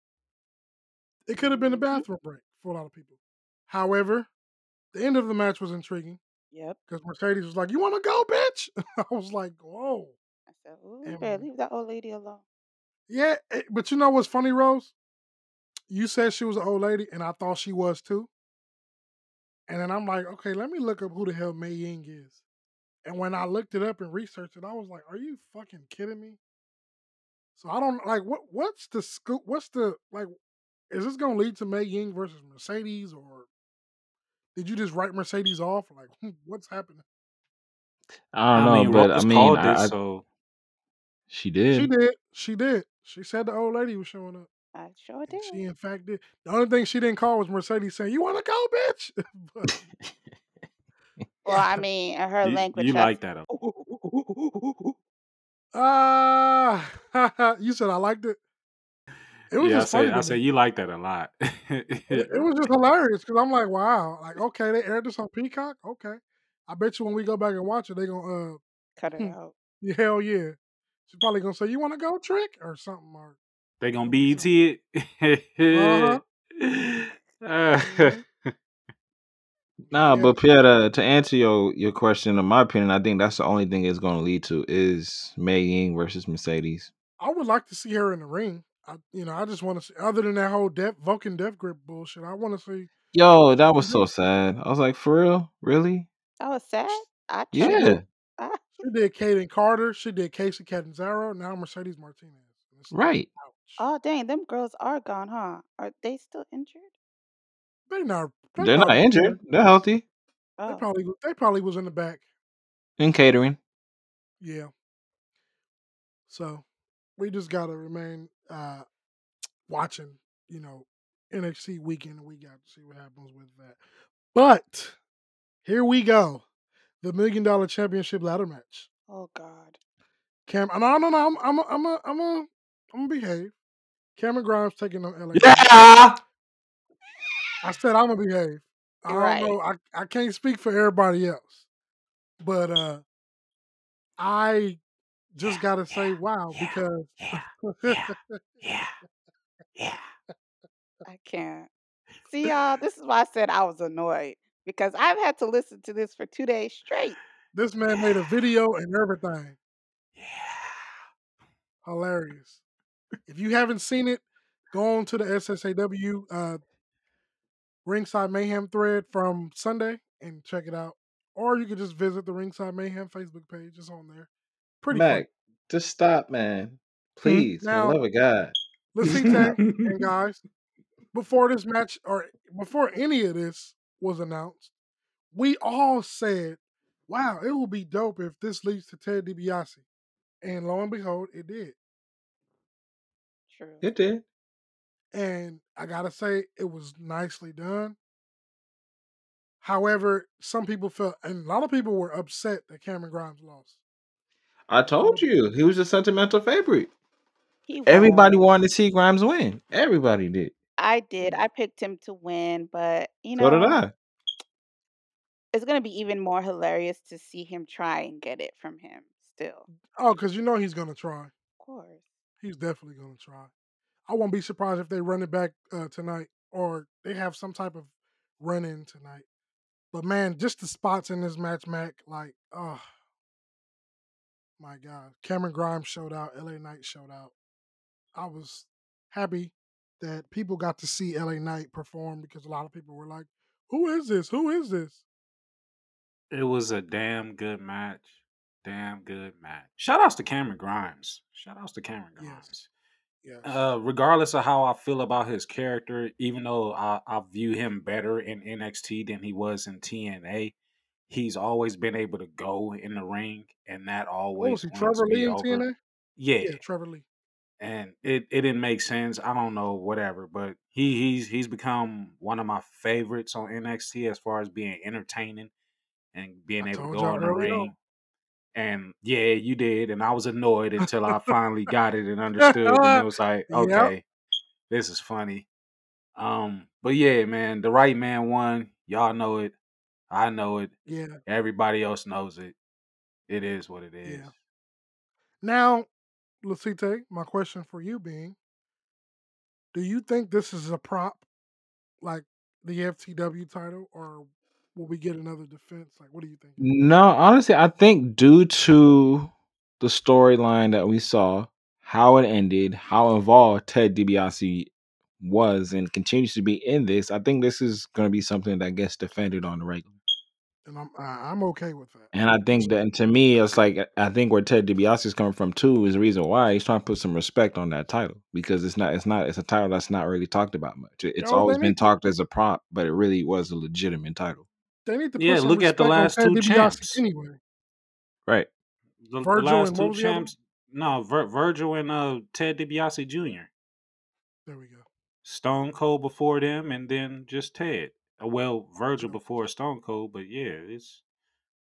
it could have been a Mhm. bathroom break for a lot of people. However, the end of the match was intriguing Yep. because Mercedes was like, "You want to go, bitch?" I was like, "Whoa." I said, ooh, leave that old lady alone. yeah, eh, but you know what's funny, Rose? You said she was an old lady, and I thought she was too. And then I'm like, okay, let me look up who the hell Mei Ying is. And when I looked it up and researched it, I was like, are you fucking kidding me? So I don't like what what's the scoop? What's the like? Is this gonna lead to Mei Ying versus Mercedes, or did you just write Mercedes off? Like, what's happening? I I don't know, mean, but I mean, I, it, so she did. She did. did. She did. She said the old lady was showing up. I sure And did. she in fact did. The only thing she didn't call was Mercedes saying, You wanna go, bitch? but Well, I mean, her you, language, you that's like that. Ah, you said I liked it. It was Yeah, I just funny said I to said you like that a lot. It, it was just hilarious because I'm like, wow, like okay, they aired this on Peacock. Okay, I bet you when we go back and watch it, they gonna uh, cut it hmm, out. yeah, hell yeah. She's probably gonna say, "You want to go trick or something?" Or they gonna gonna be BET it. Uh huh. Uh, hmm Nah, but Pierre, to, to answer your your question, in my opinion, I think that's the only thing it's going to lead to is Mei Ying versus Mercedes. I would like to see her in the ring. I, you know, I just want to see. Other than that whole death, Vulcan death grip bullshit, I want to see. Yo, that was so sad. I was like, for real, really? That was sad. I Yeah, did. Ah, She did Kayden Carter. She did Kacy Catanzaro. Now Mercedes Martinez. And it's like, right. ouch. Oh, dang, them girls are gone, huh? Are they still injured? They not. They They're not probably injured. They're healthy They Oh, probably. They probably was in the back. in catering. Yeah. So we just gotta remain uh watching, you know, NXT weekend and we got to see what happens with that. But here we go. The million dollar championship ladder match. Oh God. Cam, no, no, no. I'm, I'm, a, I'm, a, I'm, a, I'm gonna behave. Cameron Grimes taking on LA. Yeah. I said I'm gonna behave. I don't Right. know. I, I can't speak for everybody else, but uh, I just gotta say wow because Yeah. Yeah. I can't. See y'all. This is why I said I was annoyed because I've had to listen to this for two days straight. this man made a video and everything. Yeah. Hilarious. If you haven't seen it, go on to the SSAW uh, Ringside Mayhem thread from Sunday and check it out. Or you can just visit the Ringside Mayhem Facebook page. It's on there. Pretty. Mac, just stop, man. Please, for the Now- love of God. Lasite and guys, before this match or before any of this was announced, we all said, "Wow, it will be dope if this leads to Ted DiBiase," and lo and behold, it did. True. It did. And I gotta say, it was nicely done. However, some people felt, and a lot of people were upset that Cameron Grimes lost. I told um, you he was a sentimental favorite. He Everybody wanted to see Grimes win. Everybody did. I did. I picked him to win, but you So know, did I. it's gonna be even more hilarious to see him try and get it from him. Still, Oh, because you know he's gonna try. of course. He's definitely gonna try. I won't be surprised if they run it back uh, tonight or they have some type of run in tonight. But man, just the spots in this match, Mac, like, oh my God. Cameron Grimes showed out, LA Knight showed out. I was happy that people got to see LA Knight perform because a lot of people were like, Who is this? Who is this? It was a damn good match. Damn good match. Shout outs to Cameron Grimes. Shout outs to Cameron Grimes. Yes. Uh, regardless of how I feel about his character, even though I, I view him better in NXT than he was in TNA, he's always been able to go in the ring, and that what always was he? Trevor Lee in over. TNA? Yeah, Yeah, Trevor Lee. and it, it didn't make sense. I don't know, whatever. But he he's he's become one of my favorites on NXT as far as being entertaining and being I able to go in the ring. on. And yeah, you did, and I was annoyed until I finally got it and understood, and it was like, Yep. okay, this is funny. Um, but yeah, man, the right man won. Y'all know it. I know it. Yeah. Everybody else knows it. It is what it is. Yeah. Now, Lucite, my question for you being, do you think this is a prop, like the FTW title, or will we get another defense? Like, what do you think? No, honestly, I think due to the storyline that we saw, how it ended, how involved Ted DiBiase was and continues to be in this, I think this is going to be something that gets defended on the regular. And I'm I'm okay with that. And I think that, and to me, it's like I think where Ted DiBiase is coming from too is the reason why he's trying to put some respect on that title because it's not, it's not, it's a title that's not really talked about much. It's always been talked as a prop, but it really was a legitimate title, They need to Yeah, look at the last two DiBiase champs. anyway. right? The, the last two what was the other one? champs. No, Vir- Virgil and uh, Ted DiBiase Jr. There we go. Stone Cold before them, and then just Ted. Uh, Well, Virgil before Stone Cold, but yeah, it's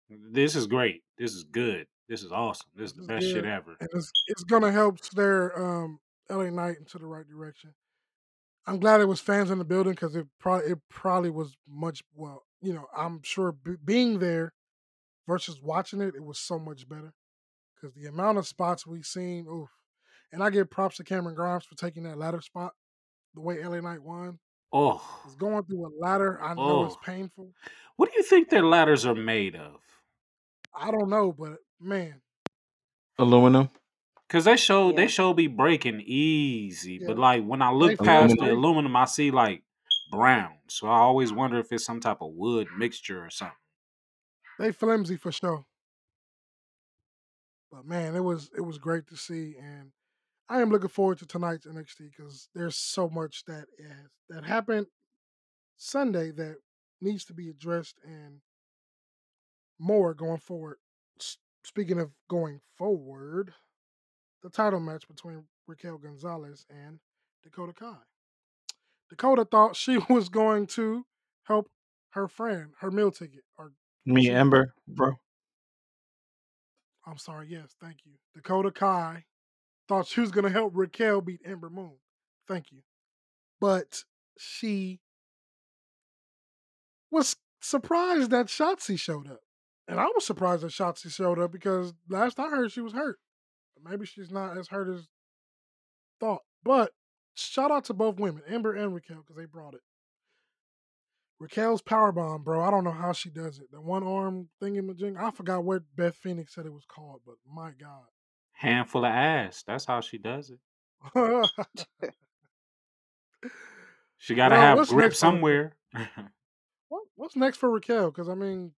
this is great. This is good. This is awesome. This is the best shit ever. and it's it's gonna help steer um, LA Knight into the right direction. I'm glad it was fans in the building because it probably it probably was much well. You know, I'm sure b- being there versus watching it, it was so much better because the amount of spots we've seen. Oof. And I give props to Cameron Grimes for taking that ladder spot. The way LA Knight won Oh, is going through a ladder. I know it's Oh. painful. what do you think their ladders are made of? I don't know, but man, Aluminum. Cause they show they Yeah. show be breaking easy, but like when I look They past the aluminum, I see like brown. So I always wonder if it's some type of wood mixture or something. they flimsy for sure. But man, it was it was great to see, and I am looking forward to tonight's NXT because there's so much that is, that happened Sunday that needs to be addressed and more going forward. S- Speaking of going forward, the title match between Raquel Gonzalez and Dakota Kai. Dakota thought she was going to help her friend her meal ticket. Or Me Ember, bro. I'm sorry. Yes, thank you. Dakota Kai thought she was gonna help Raquel beat Ember Moon. Thank you, but she was surprised that Shotzi showed up, and I was surprised that Shotzi showed up because last I heard she was hurt. Maybe she's not as hurt as thought. But shout out to both women, Ember and Raquel, because they brought it. Raquel's power bomb, bro. I don't know how she does it. The one arm thingy I forgot what Beth Phoenix said it was called, but my God. Handful of ass. That's how she does it. she got to have grip next for Raquel? somewhere. What, what's next for Raquel? Because I mean,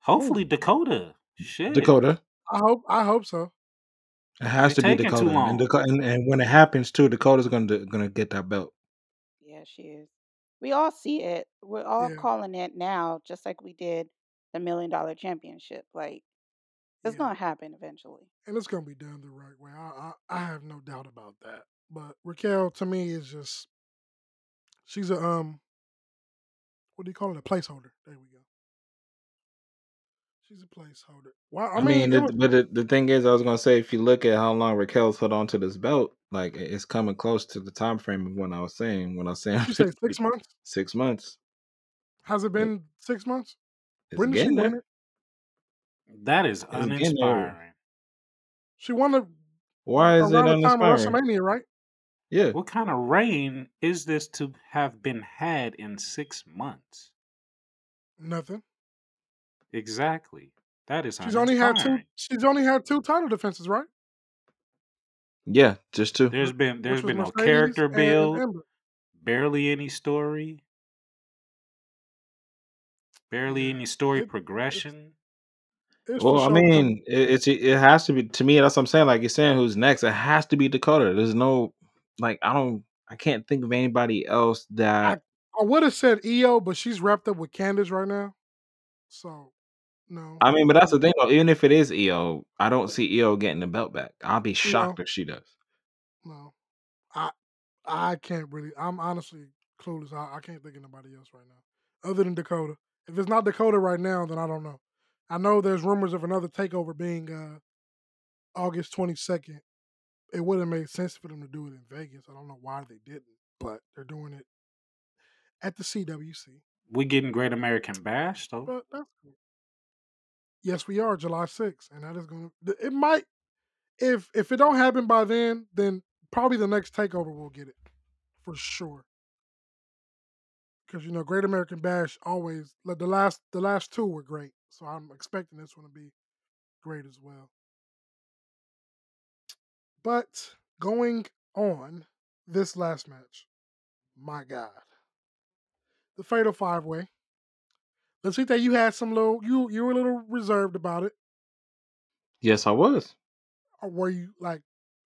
Hopefully Dakota. Shit. Dakota. I hope I hope so. It has They're to be taking too Dakota, and, long. Dakota and, and when it happens too, Dakota's gonna gonna get that belt. Yeah, she is. We all see it. We're all Yeah, calling it now, just like we did the million dollar championship. Like it's yeah, gonna happen eventually. and it's gonna be done the right way. I, I I have no doubt about that. But Raquel, to me, is just she's a um what do you call it? A placeholder. There we go. She's a placeholder. Well, I I mean, mean, it the, was. but the, the thing is, I was gonna say, if you look at how long Raquel's held on to this belt, like it- it's coming close to the time frame of when I was saying when I was saying What you say? Six months? six months. Has it It- been six months? It's When did she getting win there. it? That is It's getting there. uninspiring. She won it Why is it around the time of uninspiring? WrestleMania, right? Yeah, What kind of reign is this to have been had in six months? Nothing. Exactly. That is how She's only had two. She's only had two title defenses, right? yeah, just two. There's been there's been no Mercedes character build, barely any story, barely any story it progression. it's Well, I mean, it, it's it has to be to me. That's what I'm saying. Like you're saying, who's next? It has to be Dakota. There's no like I don't I can't think of anybody else I that. I would have said Io, but she's wrapped up with Candice right now, so no, I mean, but that's the thing though. Even if it is Io, I don't see Io getting the belt back. I'll be shocked no, if she does. no. I I can't really. I'm honestly clueless. I, I can't think of nobody else right now other than Dakota. If it's not Dakota right now, then I don't know. I know there's rumors of another takeover being uh August 22nd. It would have made sense for them to do it in Vegas. I don't know why they didn't, but they're doing it at the CWC. We getting Great American Bash though. But that's cool. Yes, we are July 6th, and that is going to. It might if if it don't happen by then, then probably the next takeover will get it for sure. Because you know, Great American Bash always like the last the last two were great, so I'm expecting this one to be great as well. But going on this last match, my God, the Fatal Five Way. Let's see that you had some little you you were a little reserved about it, Yes, I was. or were you like?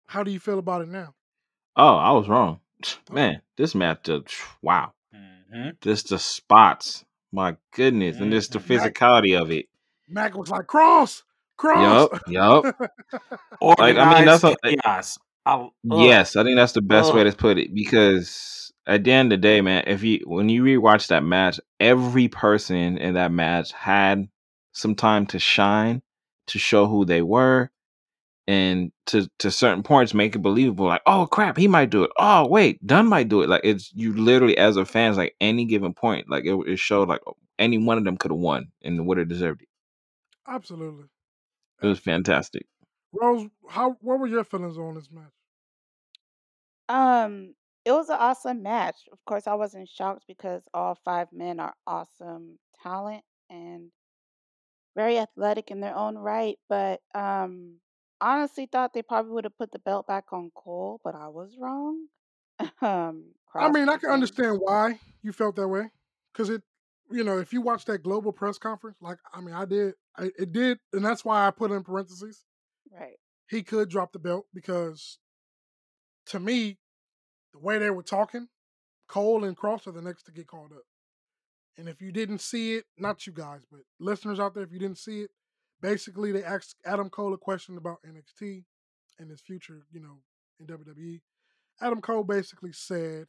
How do you feel about it now? Oh, I was wrong. Oh, Man, this match just wow. hmm Just the spots. My goodness. And just the hmm Mac physicality of it. Mac was like cross, cross. Yup, yup. Like I mean that's a, chaos. I, ugh, Yes, I think that's the best way to put it because at the end of the day, man, if you when you rewatch that match, every person in that match had some time to shine, to show who they were, and to to certain points make it believable. Like, oh crap, he might do it. Oh wait, Dunne might do it. Like it's you literally as a fan, it's like any given point, like it, it showed like any one of them could have won and would have deserved it. Absolutely, It was fantastic. Rose, how what were your feelings on this match? Um, it was an awesome match. Of course, I wasn't shocked because all five men are awesome talent and very athletic in their own right. But um, honestly, thought they probably would have put the belt back on Cole, but I was wrong. um, I mean, I can understand why you felt that way because it, you know, if you watch that global press conference, like I mean, I did, I, it did, and that's why I put in parentheses Right. he could drop the belt because to me, the way they were talking, Cole and Kross are the next to get called up. And if you didn't see it, not you guys, but listeners out there, if you didn't see it, basically they asked Adam Cole a question about NXT and his future, you know, in WWE. Adam Cole basically said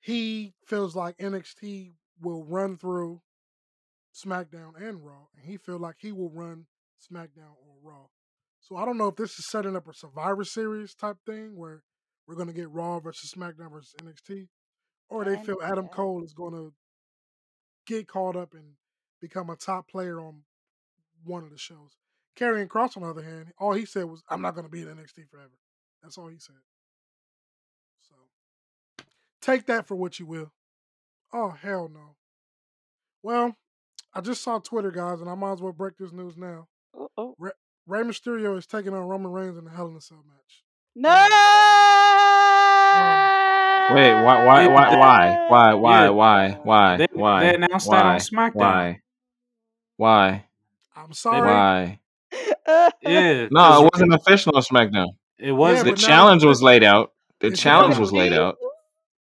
he feels like NXT will run through SmackDown and Raw, and he feels like he will run SmackDown or Raw. So I don't know if this is setting up a Survivor Series type thing where we're gonna get Raw versus SmackDown versus NXT, or they feel Adam. Cole is gonna get caught up and become a top player on one of the shows. Karrion Kross, on the other hand, all he said was, "I'm not gonna be in NXT forever." That's all he said. So take that for what you will. Oh hell no. Well, I just saw Twitter, guys, and I might as well break this news now. Oh, oh. Rey Mysterio is taking on Roman Reigns in the Hell in a Cell match. No. Wait, why, why, why, why, why, why, yeah, why, why, they- why? they announced that on why, SmackDown. Why? Why? I'm sorry. Why? Yeah, No, 'cause it wasn't official on SmackDown. It was Yeah, The challenge it's- was laid out. The it's challenge was laid out.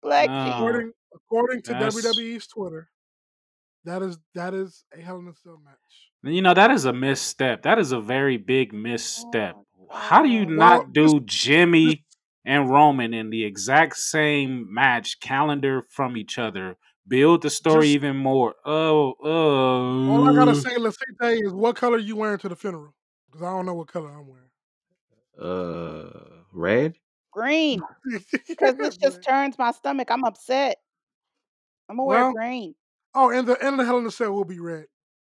Black No. According according to That's- WWE's Twitter, that is that is a Hell in a Cell match. You know, that is a misstep. That is a very big misstep. Oh, How do you God. not do Jimmy and Roman in the exact same match calendar from each other? Build the story Just- even more. Oh, oh. All I gotta say, Lasite, is what color you wearing to the funeral? Because I don't know what color I'm wearing. Uh, red. Green. Because this just turns my stomach. I'm upset. I'm gonna Well, wear green. oh, and the and the Hell in the Cell will be red.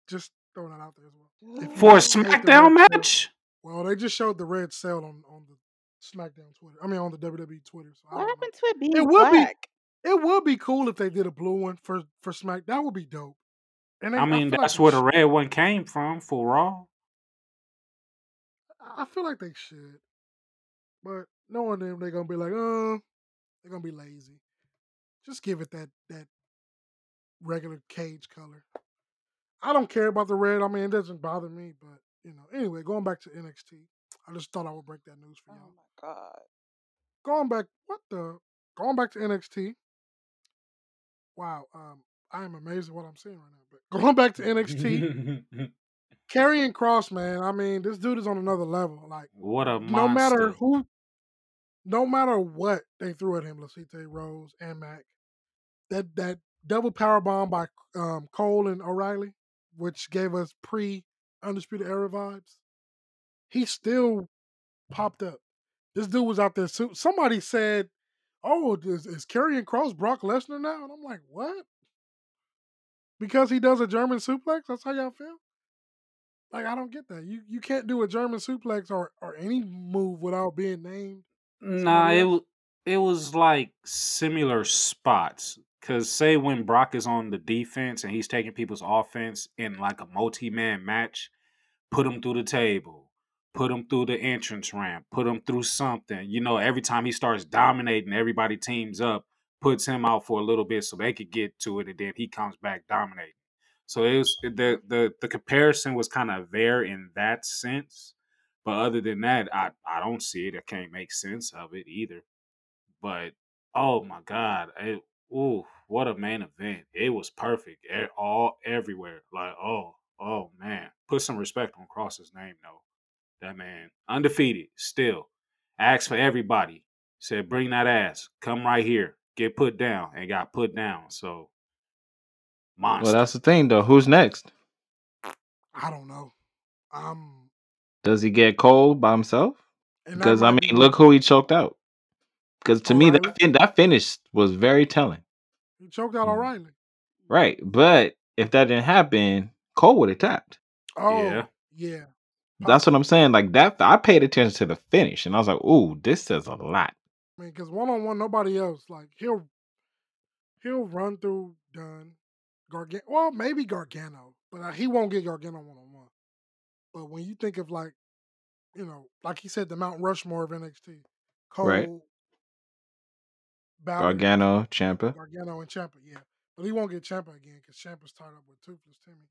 Just throwing that out there as well. For a hate the SmackDown red match? Well, they just showed the red cell on on the SmackDown Twitter. I mean, on the WWE Twitter. So What don't know. happened to it being It would be- black? It would be cool if they did a blue one for for Smack. That would be dope. And they, I mean, feel like that's they where the sh- red one came from for Raw. I feel like they should, but knowing them, they're gonna be like, uh, they're gonna be lazy. Just give it that that regular cage color. I don't care about the red. I mean, it doesn't bother me, but you know. Anyway, going back to NXT, I just thought I would break that news for Oh y'all. Oh my god. Going back, what the? Going back to NXT. Wow, um, I am amazed at what I'm seeing right now. But going back to NXT, Karrion Kross, man. I mean, this dude is on another level. Like. what a monster. no matter who, no matter what they threw at him, Lasite Rose and Mac, that that double power bomb by um, Cole and O'Reilly, which gave us pre Undisputed Era vibes, he still popped up. This dude was out there. So somebody said, "Oh, is, is Karrion Kross Brock Lesnar now?" And I'm like, "What?" Because he does a German suplex. That's how y'all feel. Like I don't get that. You you can't do a German suplex or or any move without being named. Nah, it was it was like similar spots. Cause say when Brock is on the defense and he's taking people's offense in like a multi-man match, put him through the table, put him through the entrance ramp, put him through something. You know, every time he starts dominating, everybody teams up, puts him out for a little bit so they could get to it, and then he comes back dominating. So it was the the the comparison was kind of there in that sense. But other than that, I, I don't see it. I can't make sense of it either. But oh my god, it, ooh, what a main event! It was perfect, all everywhere. Like oh oh man, put some respect on Kross's name though. That man undefeated still. Asked for everybody. Said bring that ass. Come right here. Get put down and got put down. So monster. Well, that's the thing, though. Who's next? I don't know. Um, Does he get cold by himself? Because I mean, look who he choked out. Because to me, that fin- that finish was very telling. he choked out. O'Reilly. Right, but if that didn't happen, Cole would have tapped. Oh Yeah. yeah. That's what I'm saying. Like that, I paid attention to the finish, and I was like, "Ooh, this says a lot." I mean, because one on one, nobody else like he'll he'll run through Dunne, Gargano. Well, maybe Gargano, but uh, he won't get Gargano one on one. But when you think of like, you know, like he said, the Mount Rushmore of NXT, Cole, Right. Balor, Gargano, Ciampa, Gargano, and Ciampa, yeah. But he won't get Ciampa again because Ciampa's tied up with Toothless Timmy.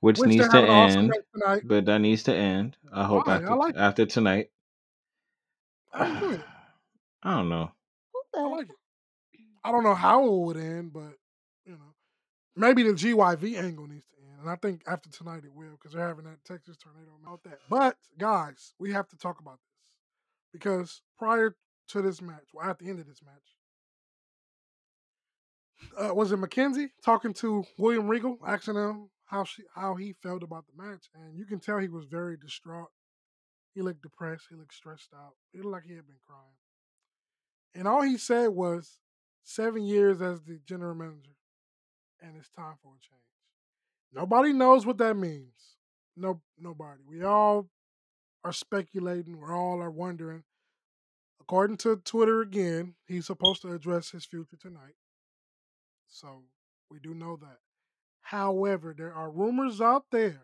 which, Which needs to having an awesome end, tonight. but that needs to end. I hope Why? I after like it. after tonight. I enjoy. I don't know. I like it. I don't know how it would end, but you know, maybe the GYV angle needs to end, and I think after tonight it will because they're having that Texas tornado about that. But guys, we have to talk about this because prior to this match, well, at the end of this match, uh, was it Mackenzie talking to William Regal, asking him how she how he felt about the match, and you can tell he was very distraught. He looked depressed. He looked stressed out. He looked like he had been crying. And all he said was, seven years as the general manager, and it's time for a change. Nobody knows what that means. No, nobody. We all are speculating. We're all are wondering. According to Twitter again, he's supposed to address his future tonight. So we do know that. However, there are rumors out there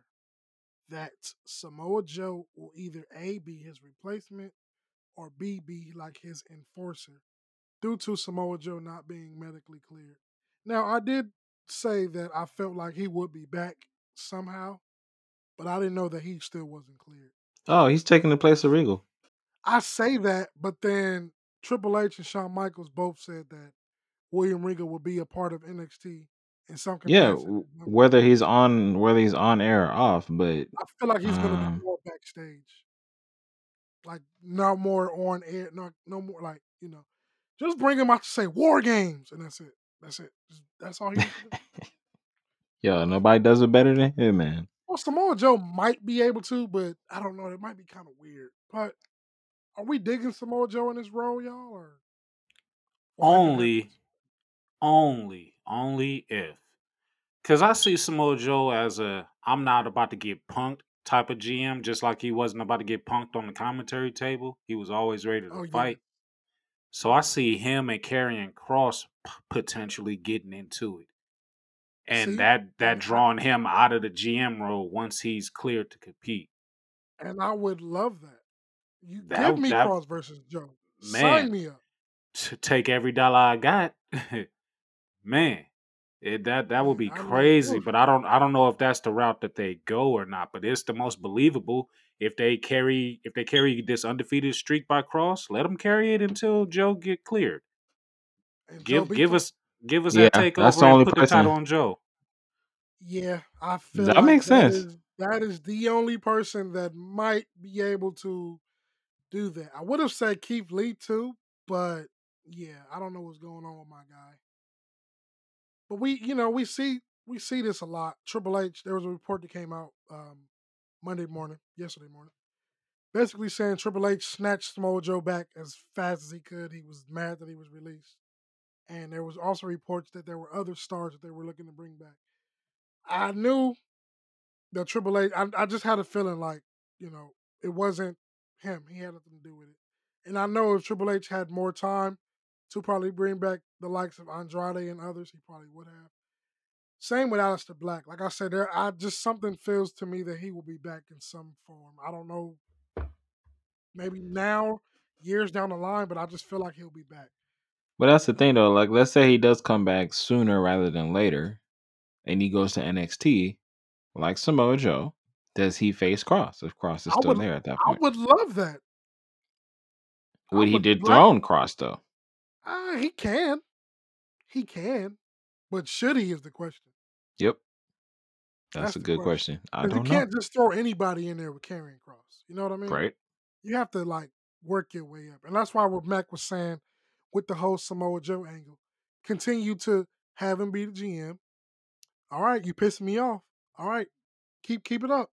that Samoa Joe will either A be his replacement or B be like his enforcer due to Samoa Joe not being medically cleared. Now, I did say that I felt like he would be back somehow, but I didn't know that he still wasn't cleared. Oh, he's taking the place of Regal. I say that, but then Triple H and Shawn Michaels both said that William Regal will be a part of NXT in some Yeah, capacity. Yeah, whether he's on whether he's on air or off, but I feel like he's gonna um, be more backstage, like no more on air, no no more like you know, just bring him out to say War Games, and that's it. That's it. That's all he needs to do. yo, nobody does it better than him, man. Well, Samoa Joe might be able to, but I don't know. It might be kind of weird. But are we digging Samoa Joe in this role, y'all, or or Only, that? Only, only if. Because I see Samoa Joe as a I'm not about to get punked type of GM, just like he wasn't about to get punked on the commentary table. He was always ready to Oh yeah, fight. So I see him and Karrion Kross potentially getting into it. And see, that that and I drawing him out of the GM role once he's cleared to compete. and I would love that. You give That me that Kross versus Joe. Sign man, me up, to take every dollar I got, man, it, that that would be crazy. But I don't I don't know if that's the route that they go or not. But it's the most believable if they carry if they carry this undefeated streak by Kross. Let them carry it until Joe get cleared. and Give give us give us Yeah, that that's the takeover and only put the title on Joe. Yeah, I feel that like makes that sense. is that is the only person that might be able to do that. I would have said Keith Lee too, but yeah, I don't know what's going on with my guy. But we, you know, we see we see this a lot. Triple H, there was a report that came out um, Monday morning, yesterday morning, basically saying Triple H snatched Samoa Joe back as fast as he could. He was mad that he was released, and there was also reports that there were other stars that they were looking to bring back. I knew that Triple H. I, I just had a feeling like you know it wasn't him. He had nothing to do with it. And I know if Triple H had more time to probably bring back the likes of Andrade and others, he probably would have. Same with Aleister Black. Like I said, there I just something feels to me that he will be back in some form. I don't know, maybe now, years down the line, but I just feel like he'll be back. But that's the thing though. Like, let's say he does come back sooner rather than later, and he goes to NXT, like Samoa Joe. Does he face Kross if Kross is still would there at that point. I would love that. I Would he would Black dethrone Kross though? Uh, he can. He can. But should he is the question. Yep, that's That's a good question. I you don't know. can't just throw anybody in there with Karrion Kross. You know what I mean? Right? You have to like work your way up. And that's why what Mac was saying with the whole Samoa Joe angle. Continue to have him be the GM. All right, you pissing me off. All right. Keep keep it up.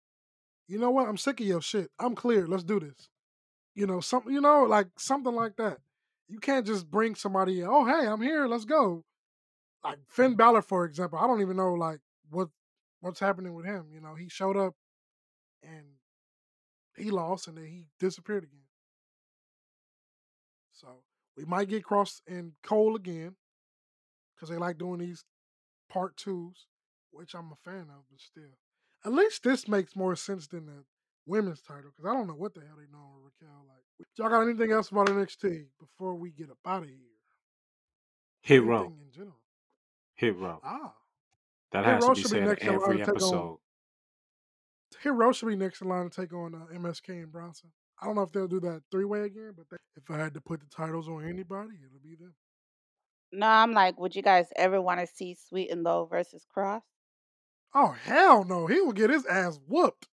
You know what? I'm sick of your shit. I'm clear. Let's do this. You know, something you know, like something like that. You can't just bring somebody in, oh hey, I'm here, let's go. Like Finn mm-hmm. Balor, for example. I don't even know like what what's happening with him. You know, he showed up and he lost and then he disappeared again. So we might get Kross and Cole again because they like doing these part twos, which I'm a fan of, but still. At least this makes more sense than the women's title because I don't know what the hell they know with Raquel. Like, y'all got anything else about NXT before we get up out of here? Hit row, in general? hit row. Ah, That Hit has to Row be should be said next in every to take on. episode. Hit Row should be next in line to take on uh, MSK and Bronson. I don't know if they'll do that three way again, but they, if I had to put the titles on anybody, it'll be them. No, I'm like, would you guys ever want to see Sweet and Low versus Kross? Oh hell no, he will get his ass whooped.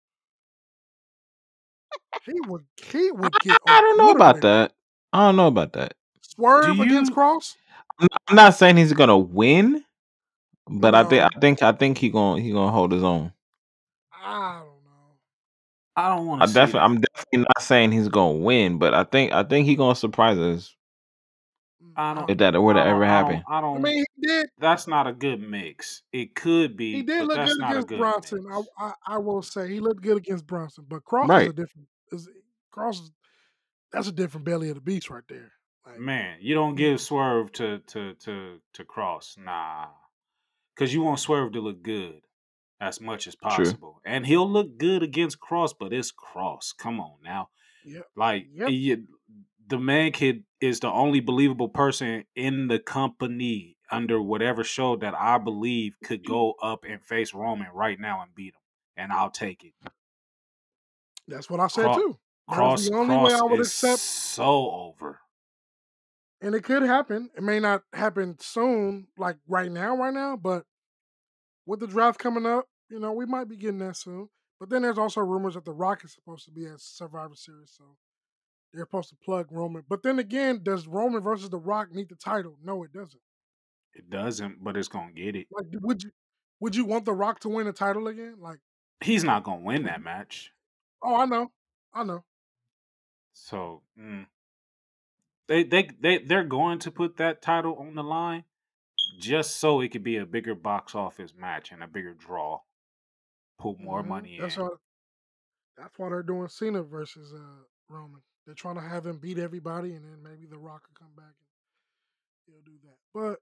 He would he would get I don't know about that. I don't know about that. Do Swerve against you Kross. I'm not saying he's gonna win, but I think No. I think I think he gonna he gonna hold his own. I don't know. I don't want I to see definitely that. I'm definitely not saying he's gonna win, but I think I think he gonna surprise us I I don't. if that were to I don't. ever I happen. don't. I I don't. mean, he did. That's not a good mix. It could be, He did but look that's good against good Bronson. I. I I will say he looked good against Bronson, but Kross is a different. Is Kross is that's a different belly of the beast right there. Like Man, you don't you know, give Swerve to to to to Kross, nah, because you want Swerve to look good as much as True. possible, and he'll look good against Kross. But it's Kross. Come on now, yep, like yep. you, the man kid is the only believable person in the company under whatever show that I believe could mm-hmm. go up and face Roman right now and beat him, and I'll take it. That's what I said Kross, too. Kross, the only way I would is accept, so over. and it could happen. It may not happen soon, like right now, right now, but with the draft coming up, you know, we might be getting that soon. But then there's also rumors that The Rock is supposed to be at Survivor Series, so they're supposed to plug Roman. But then again, does Roman versus The Rock need the title? No, it doesn't. It doesn't, but it's gonna get it. Like, would you would you want The Rock to win the title again? Like, He's not gonna win that match. oh, I know, I know. So mm. they they they they're going to put that title on the line just so it could be a bigger box office match and a bigger draw. Put more Mhm. money That's in. why. That's why they're doing Cena versus uh, Roman. They're trying to have him beat everybody, and then maybe The Rock will come back and he'll do that. But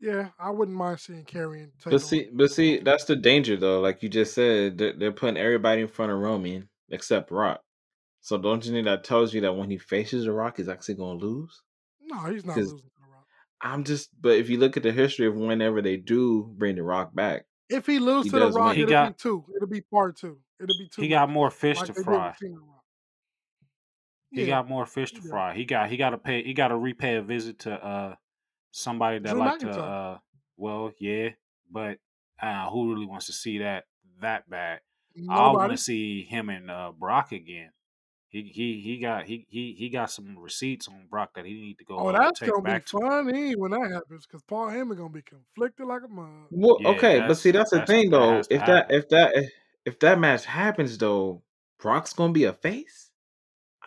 yeah, I wouldn't mind seeing Karrion take But see, on. but see, that's the danger though. Like you just said, they're, they're putting everybody in front of Roman except Rock. So don't you think that tells you that when he faces the Rock, he's actually gonna lose? No, he's not losing The Rock. I'm just, but if you look at the history of whenever they do bring the Rock back, If he loses he to The Rock, He win. it'll be got two. It'll be part two. It'll be two he got more fish like to they did fry. with Cena and Rock. He Yeah, got more fish to does. fry. He got he got to pay. He got to repay a visit to uh somebody that Drew like to uh well yeah, but uh who really wants to see that that bad? I want to see him and uh Brock again. He he he got he he he got some receipts on Brock that he need to go Oh, uh that's take gonna be back to him. funny when that happens because Paul Heyman gonna be conflicted like a mug. Well, Yeah, okay, but see, that's that's the thing though. has to If that, happen. if that, if, if that match happens though, Brock's gonna be a face.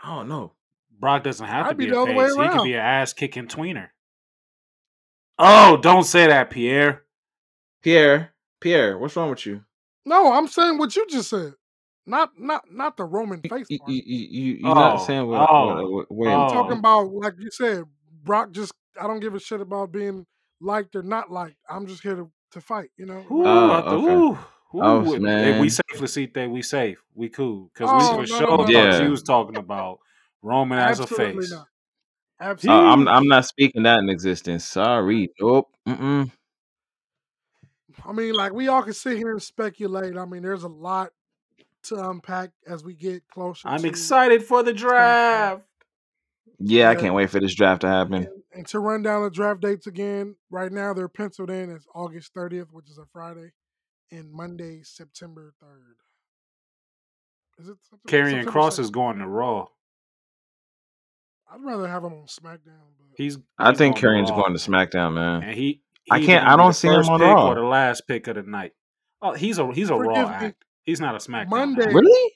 I don't know. Brock doesn't have to Might be be a the other way face. He could be an ass kicking tweener. Oh, don't say that, Pierre. Pierre, Pierre, what's wrong with you? No, I'm saying what you just said. Not not not the Roman face you, part. you, you you're not Oh, saying what, what, oh, what wait, I'm talking oh. about like you said, Brock just I don't give a shit about being liked or not liked. I'm just here to, to fight, you know. Who Whatever. Oh, okay. ooh, Oh, ooh, if we man. safe, Lasite, we safe, we cool, cause we Oh for no sure no no thought Yeah. you was talking about Roman as a Absolutely face. not. Uh, I'm not. I'm not speaking that in existence. Sorry. Nope. Mm-mm. I mean, like we all can sit here and speculate. I mean, there's a lot to unpack as we get closer I'm to excited for the draft. Yeah, I can't wait for this draft to happen. and, and to run down the draft dates again, right now they're penciled in as August 30th, which is a Friday, and Monday, September 3rd. Is it September, Karrion September Kross 2nd? is going to Raw. I'd rather have him on SmackDown, but He's I he's think going Karrion's going to SmackDown, man. and he I he either can't. I don't see him first on pick or the last pick of the night. Oh, he's a he's a Raw me. act. He's not a SmackDown Monday, act. Really?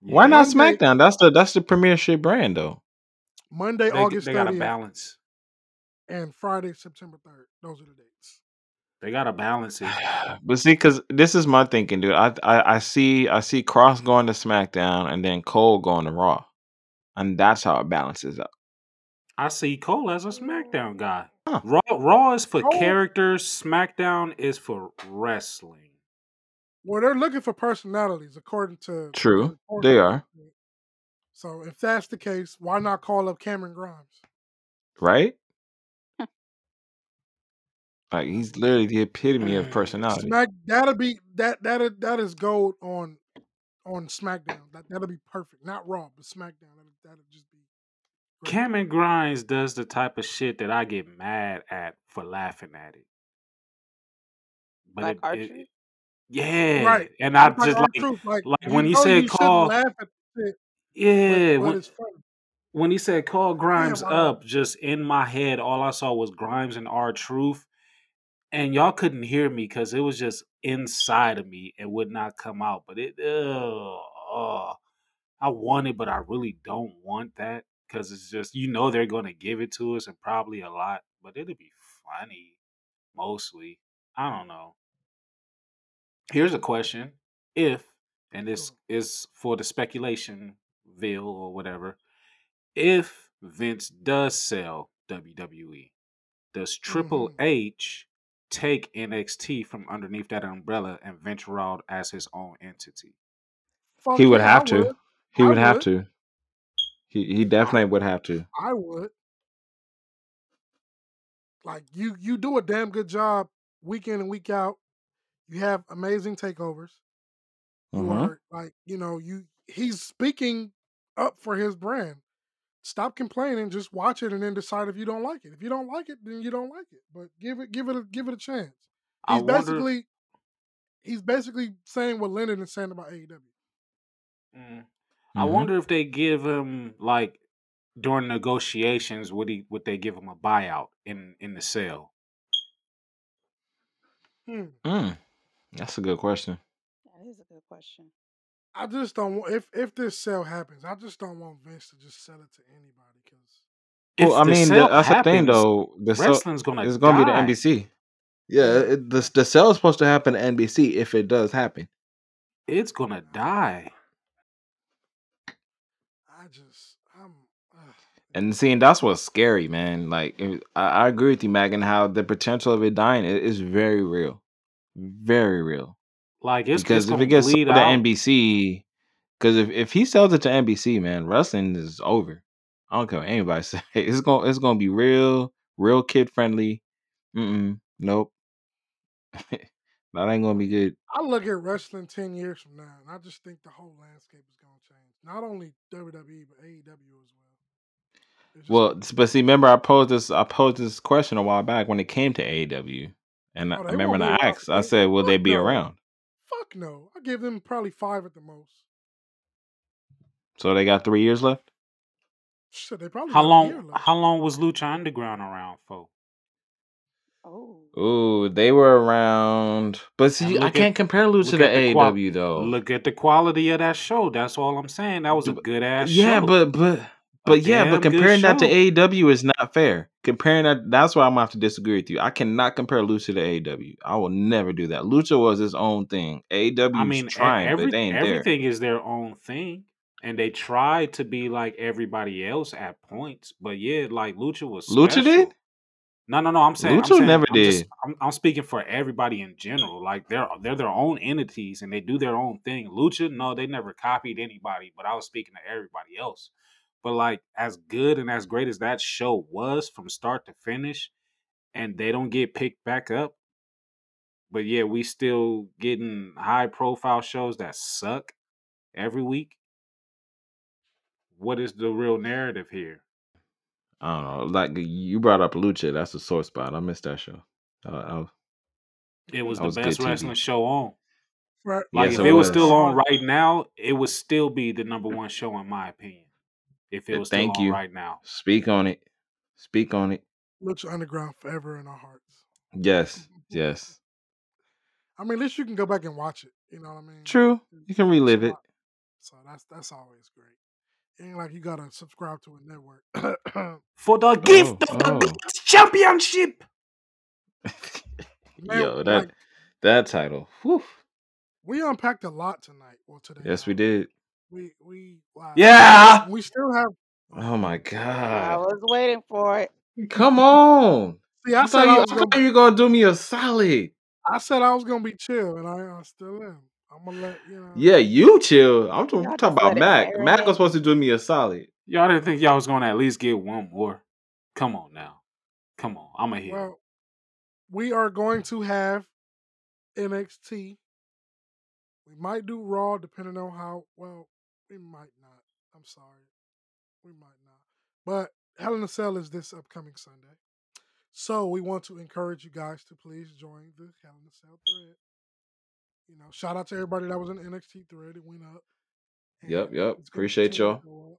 Why not Monday, SmackDown? That's the that's the premiership brand though. Monday, they August they got to 30th, balance. and Friday, September 3rd. Those are the dates. They got to balance it. But see, because this is my thinking, dude. I, I I see I see Kross going to SmackDown and then Cole going to Raw, and that's how it balances out. I see Cole as a SmackDown guy. Huh. Raw Raw is for Cole, characters. SmackDown is for wrestling. well, they're looking for personalities, according to True, report they that are So if that's the case, why not call up Cameron Grimes? right. Like he's literally the epitome of personality. Smack that'll be that that that is gold on on SmackDown. That that'll be perfect. Not Raw, but SmackDown. That'll, that'll just be great. Cameron Grimes does the type of shit that I get mad at for laughing at it. But Like it, it, it- yeah, Right. and I like just like truth. Like like when he said call, laugh at the shit, yeah, but but when it's funny. when he said call Grimes Damn, up, just in my head, all I saw was Grimes and R-Truth, and y'all couldn't hear me because it was just inside of me and would not come out. But it, uh, I want it, but I really don't want that because it's just you know they're going to give it to us and probably a lot, but it'll be funny mostly. I don't know. Here's a question: If and this is for the speculation, Ville or whatever, if Vince does sell WWE, does Triple Mhm. H take NXT from underneath that umbrella and venture out as his own entity? Fuck He would yeah, I have to. He I would have to. He he definitely would have to. I would. Like you, you do a damn good job week in and week out. You have amazing takeovers. You Mhm. are like, you know, you he's speaking up for his brand. Stop complaining, just watch it and then decide if you don't like it. If you don't like it, then you don't like it. But give it give it a give it a chance. He's wonder. basically he's basically saying what Leonard is saying about AEW. Mm, I Mhm. wonder if they give him like during negotiations would he would they give him a buyout in in the sale? Hmm. Mm. That's a good question. That is a good question. I just don't want if if this sale happens, I just don't want Vince to just sell it to anybody because Well, I mean, the, sale that's the thing though. The sale wrestling's gonna it's gonna be the. NBC. Yeah, yeah, it, the the sale is supposed to happen to NBC if it does happen. It's gonna die. I just I'm uh, And seeing that's what's scary, man. Like it- I, I agree with you, Megan. How the potential of it dying i- is very real, very real. Like it's it's Because if gonna it gets sold bleed to. NBC, because if, if he sells it to NBC, man, wrestling is over. I don't care what anybody say. It's gonna it's gonna be real, real kid friendly. Mm nope, that ain't gonna be good. I look at wrestling ten years from now, and I just think the whole landscape is gonna change. Not only WWE but AEW as well. Well, gonna but see, remember I posed this I posed this question a while back when it came to AEW, and I oh I remember won't when I asked, I said, "Will they be around?" Fuck no. I give them probably five at the most. So they got three years left. Shit, they probably How got a year long? left. How long was Lucha Underground around for? Oh. Ooh, they were around, but see, I can't compare Lucha to at the qual. AEW though. Look at the quality of that show. That's all I'm saying. That was a good ass show. Yeah, show. but but A but yeah, but comparing that to. AEW is not fair. Comparing that, that's why I'm gonna have to disagree with you. I cannot compare Lucha to AEW. I will never do that. Lucha was its own thing. AEW I mean, trying, but they ain't everything is their own thing, and they try to be like everybody else at points. But yeah, like Lucha was Lucha did. No, no, no. I'm saying, I'm Lucha saying, never I'm just, did. I'm, I'm speaking for everybody in general. Like they're they're their own entities and they do their own thing. Lucha, no, they never copied anybody. But I was speaking to everybody else. But like as good and as great as that show was from start to finish, and they don't get picked back up. But yeah, we still getting high profile shows that suck every week. What is the real narrative here? I don't know. Like you brought up Lucha, that's a sore spot. I missed that show. Uh, I, It was that the was best wrestling TV. show on. Right, Like Yes, if it it was was. still on right now, it would still be the number one show in my opinion. If it was still Thank on you. right now. Speak on it. Speak on it. Lucha Underground forever in our hearts. Yes, yes. I mean, at least you can go back and watch it. You know what I mean? True. You can relive it. So that's that's always great. It ain't like you gotta subscribe to a network. For the Oh, gift of the oh. Women's championship. Man, Yo, that like that title. Whew. we unpacked a lot tonight. Well, today. Yes, we did. We we wow. Yeah. We still have. Oh my god. I was waiting for it. Come on. See, I I said thought I you. I was gonna. thought you were gonna do me a solid. I said I was gonna be chill, and I, I still am. I'm gonna let you know. Yeah, you chill. I'm, talking- I'm talking about let it Mac. Mac marinate. was supposed to do me a solid. Y'all didn't think y'all was gonna at least get one more. Come on now. Come on. I'm a hit. Well, we are going to have NXT. We might do Raw, depending on how well. We might not. I'm sorry. We might not. But Hell in a Cell is this upcoming Sunday. So we want to encourage you guys to please join the Hell in a Cell thread. You know, shout out to everybody that was in the NXT thread. It went up. Yep, yep. Appreciate y'all. to go up.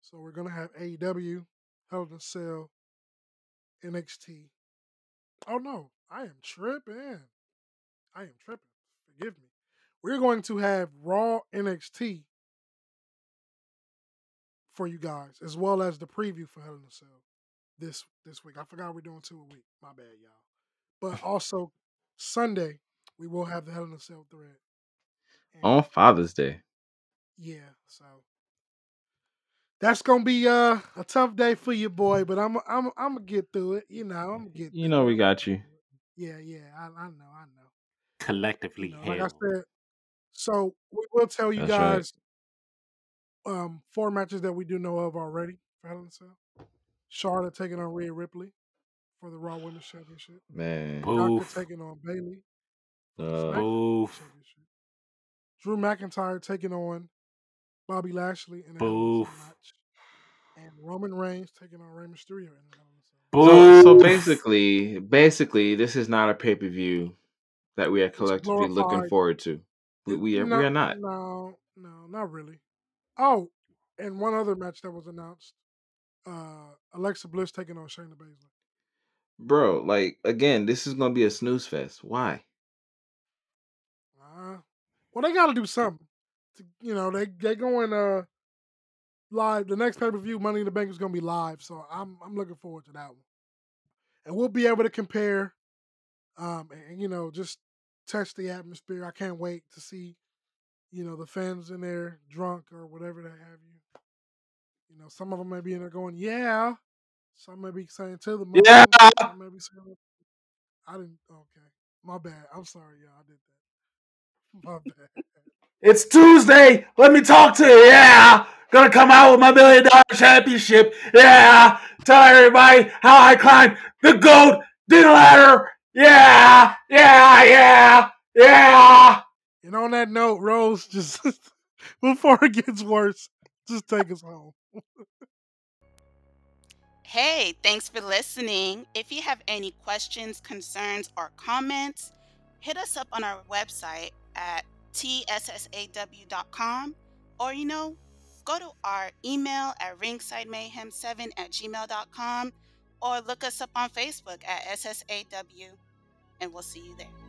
So we're gonna have AEW, Hell in a Cell, NXT. Oh no, I am tripping. I am tripping. Forgive me. We're going to have Raw NXT for you guys, as well as the preview for Hell in a Cell this this week. I forgot we're doing two a week. My bad, y'all. But also Sunday we will have the Hell in a Cell thread. And On Father's Day. yeah, so that's gonna be uh, a tough day for you, boy. But I'm I'm I'm gonna get through it. You know, I'm gonna get. You know we got you. get through it. Yeah, yeah, I, I know, I know. You Collectively know, like I said, so we will tell you That's right. guys um four matches that we do know of already for Hell in a Cell. Charlotte taking on Rhea Ripley for the Raw Women's Championship. Man. Bianca taking on Bayley for Uh, SmackDown Boof. Championship. Drew McIntyre taking on Bobby Lashley in a Hell in a Cell Boof. match. And Roman Reigns taking on Rey Mysterio in a Hell in a Cell. so so basically, basically, this is not a pay per view that we are collectively looking forward to. We we are, we are not, no, no, not really. Oh, and one other match that was announced: uh, Alexa Bliss taking on Shayna Baszler. bro. Like again, this is gonna be a snooze fest. Why? Uh, well, they got to do something. To, you know, they they going uh live. The next pay per view, Money in the Bank, is going to be live, so I'm I'm looking forward to that one. And we'll be able to compare, um, and, and, you know, just test the atmosphere. I can't wait to see, you know, the fans in there drunk or whatever they have you. You know, some of them may be in there going, "Yeah." Some may be saying to the moon. Yeah. Some may be saying, "I didn't." Okay, my bad. I'm sorry, y'all. I did that. My bad. It's Tuesday. Let me talk to you. Yeah. Gonna come out with my million dollar championship. Yeah. Tell everybody how I climbed the goat dinner ladder. Yeah. Yeah. Yeah. Yeah. And on that note, Rose, just before it gets worse, just take us home. Hey, thanks for listening. If you have any questions, concerns, or comments, hit us up on our website at tssaw.com or, you know, go to our email at ringsidemayhem7 at gmail.com or look us up on Facebook at SSAW, and we'll see you there.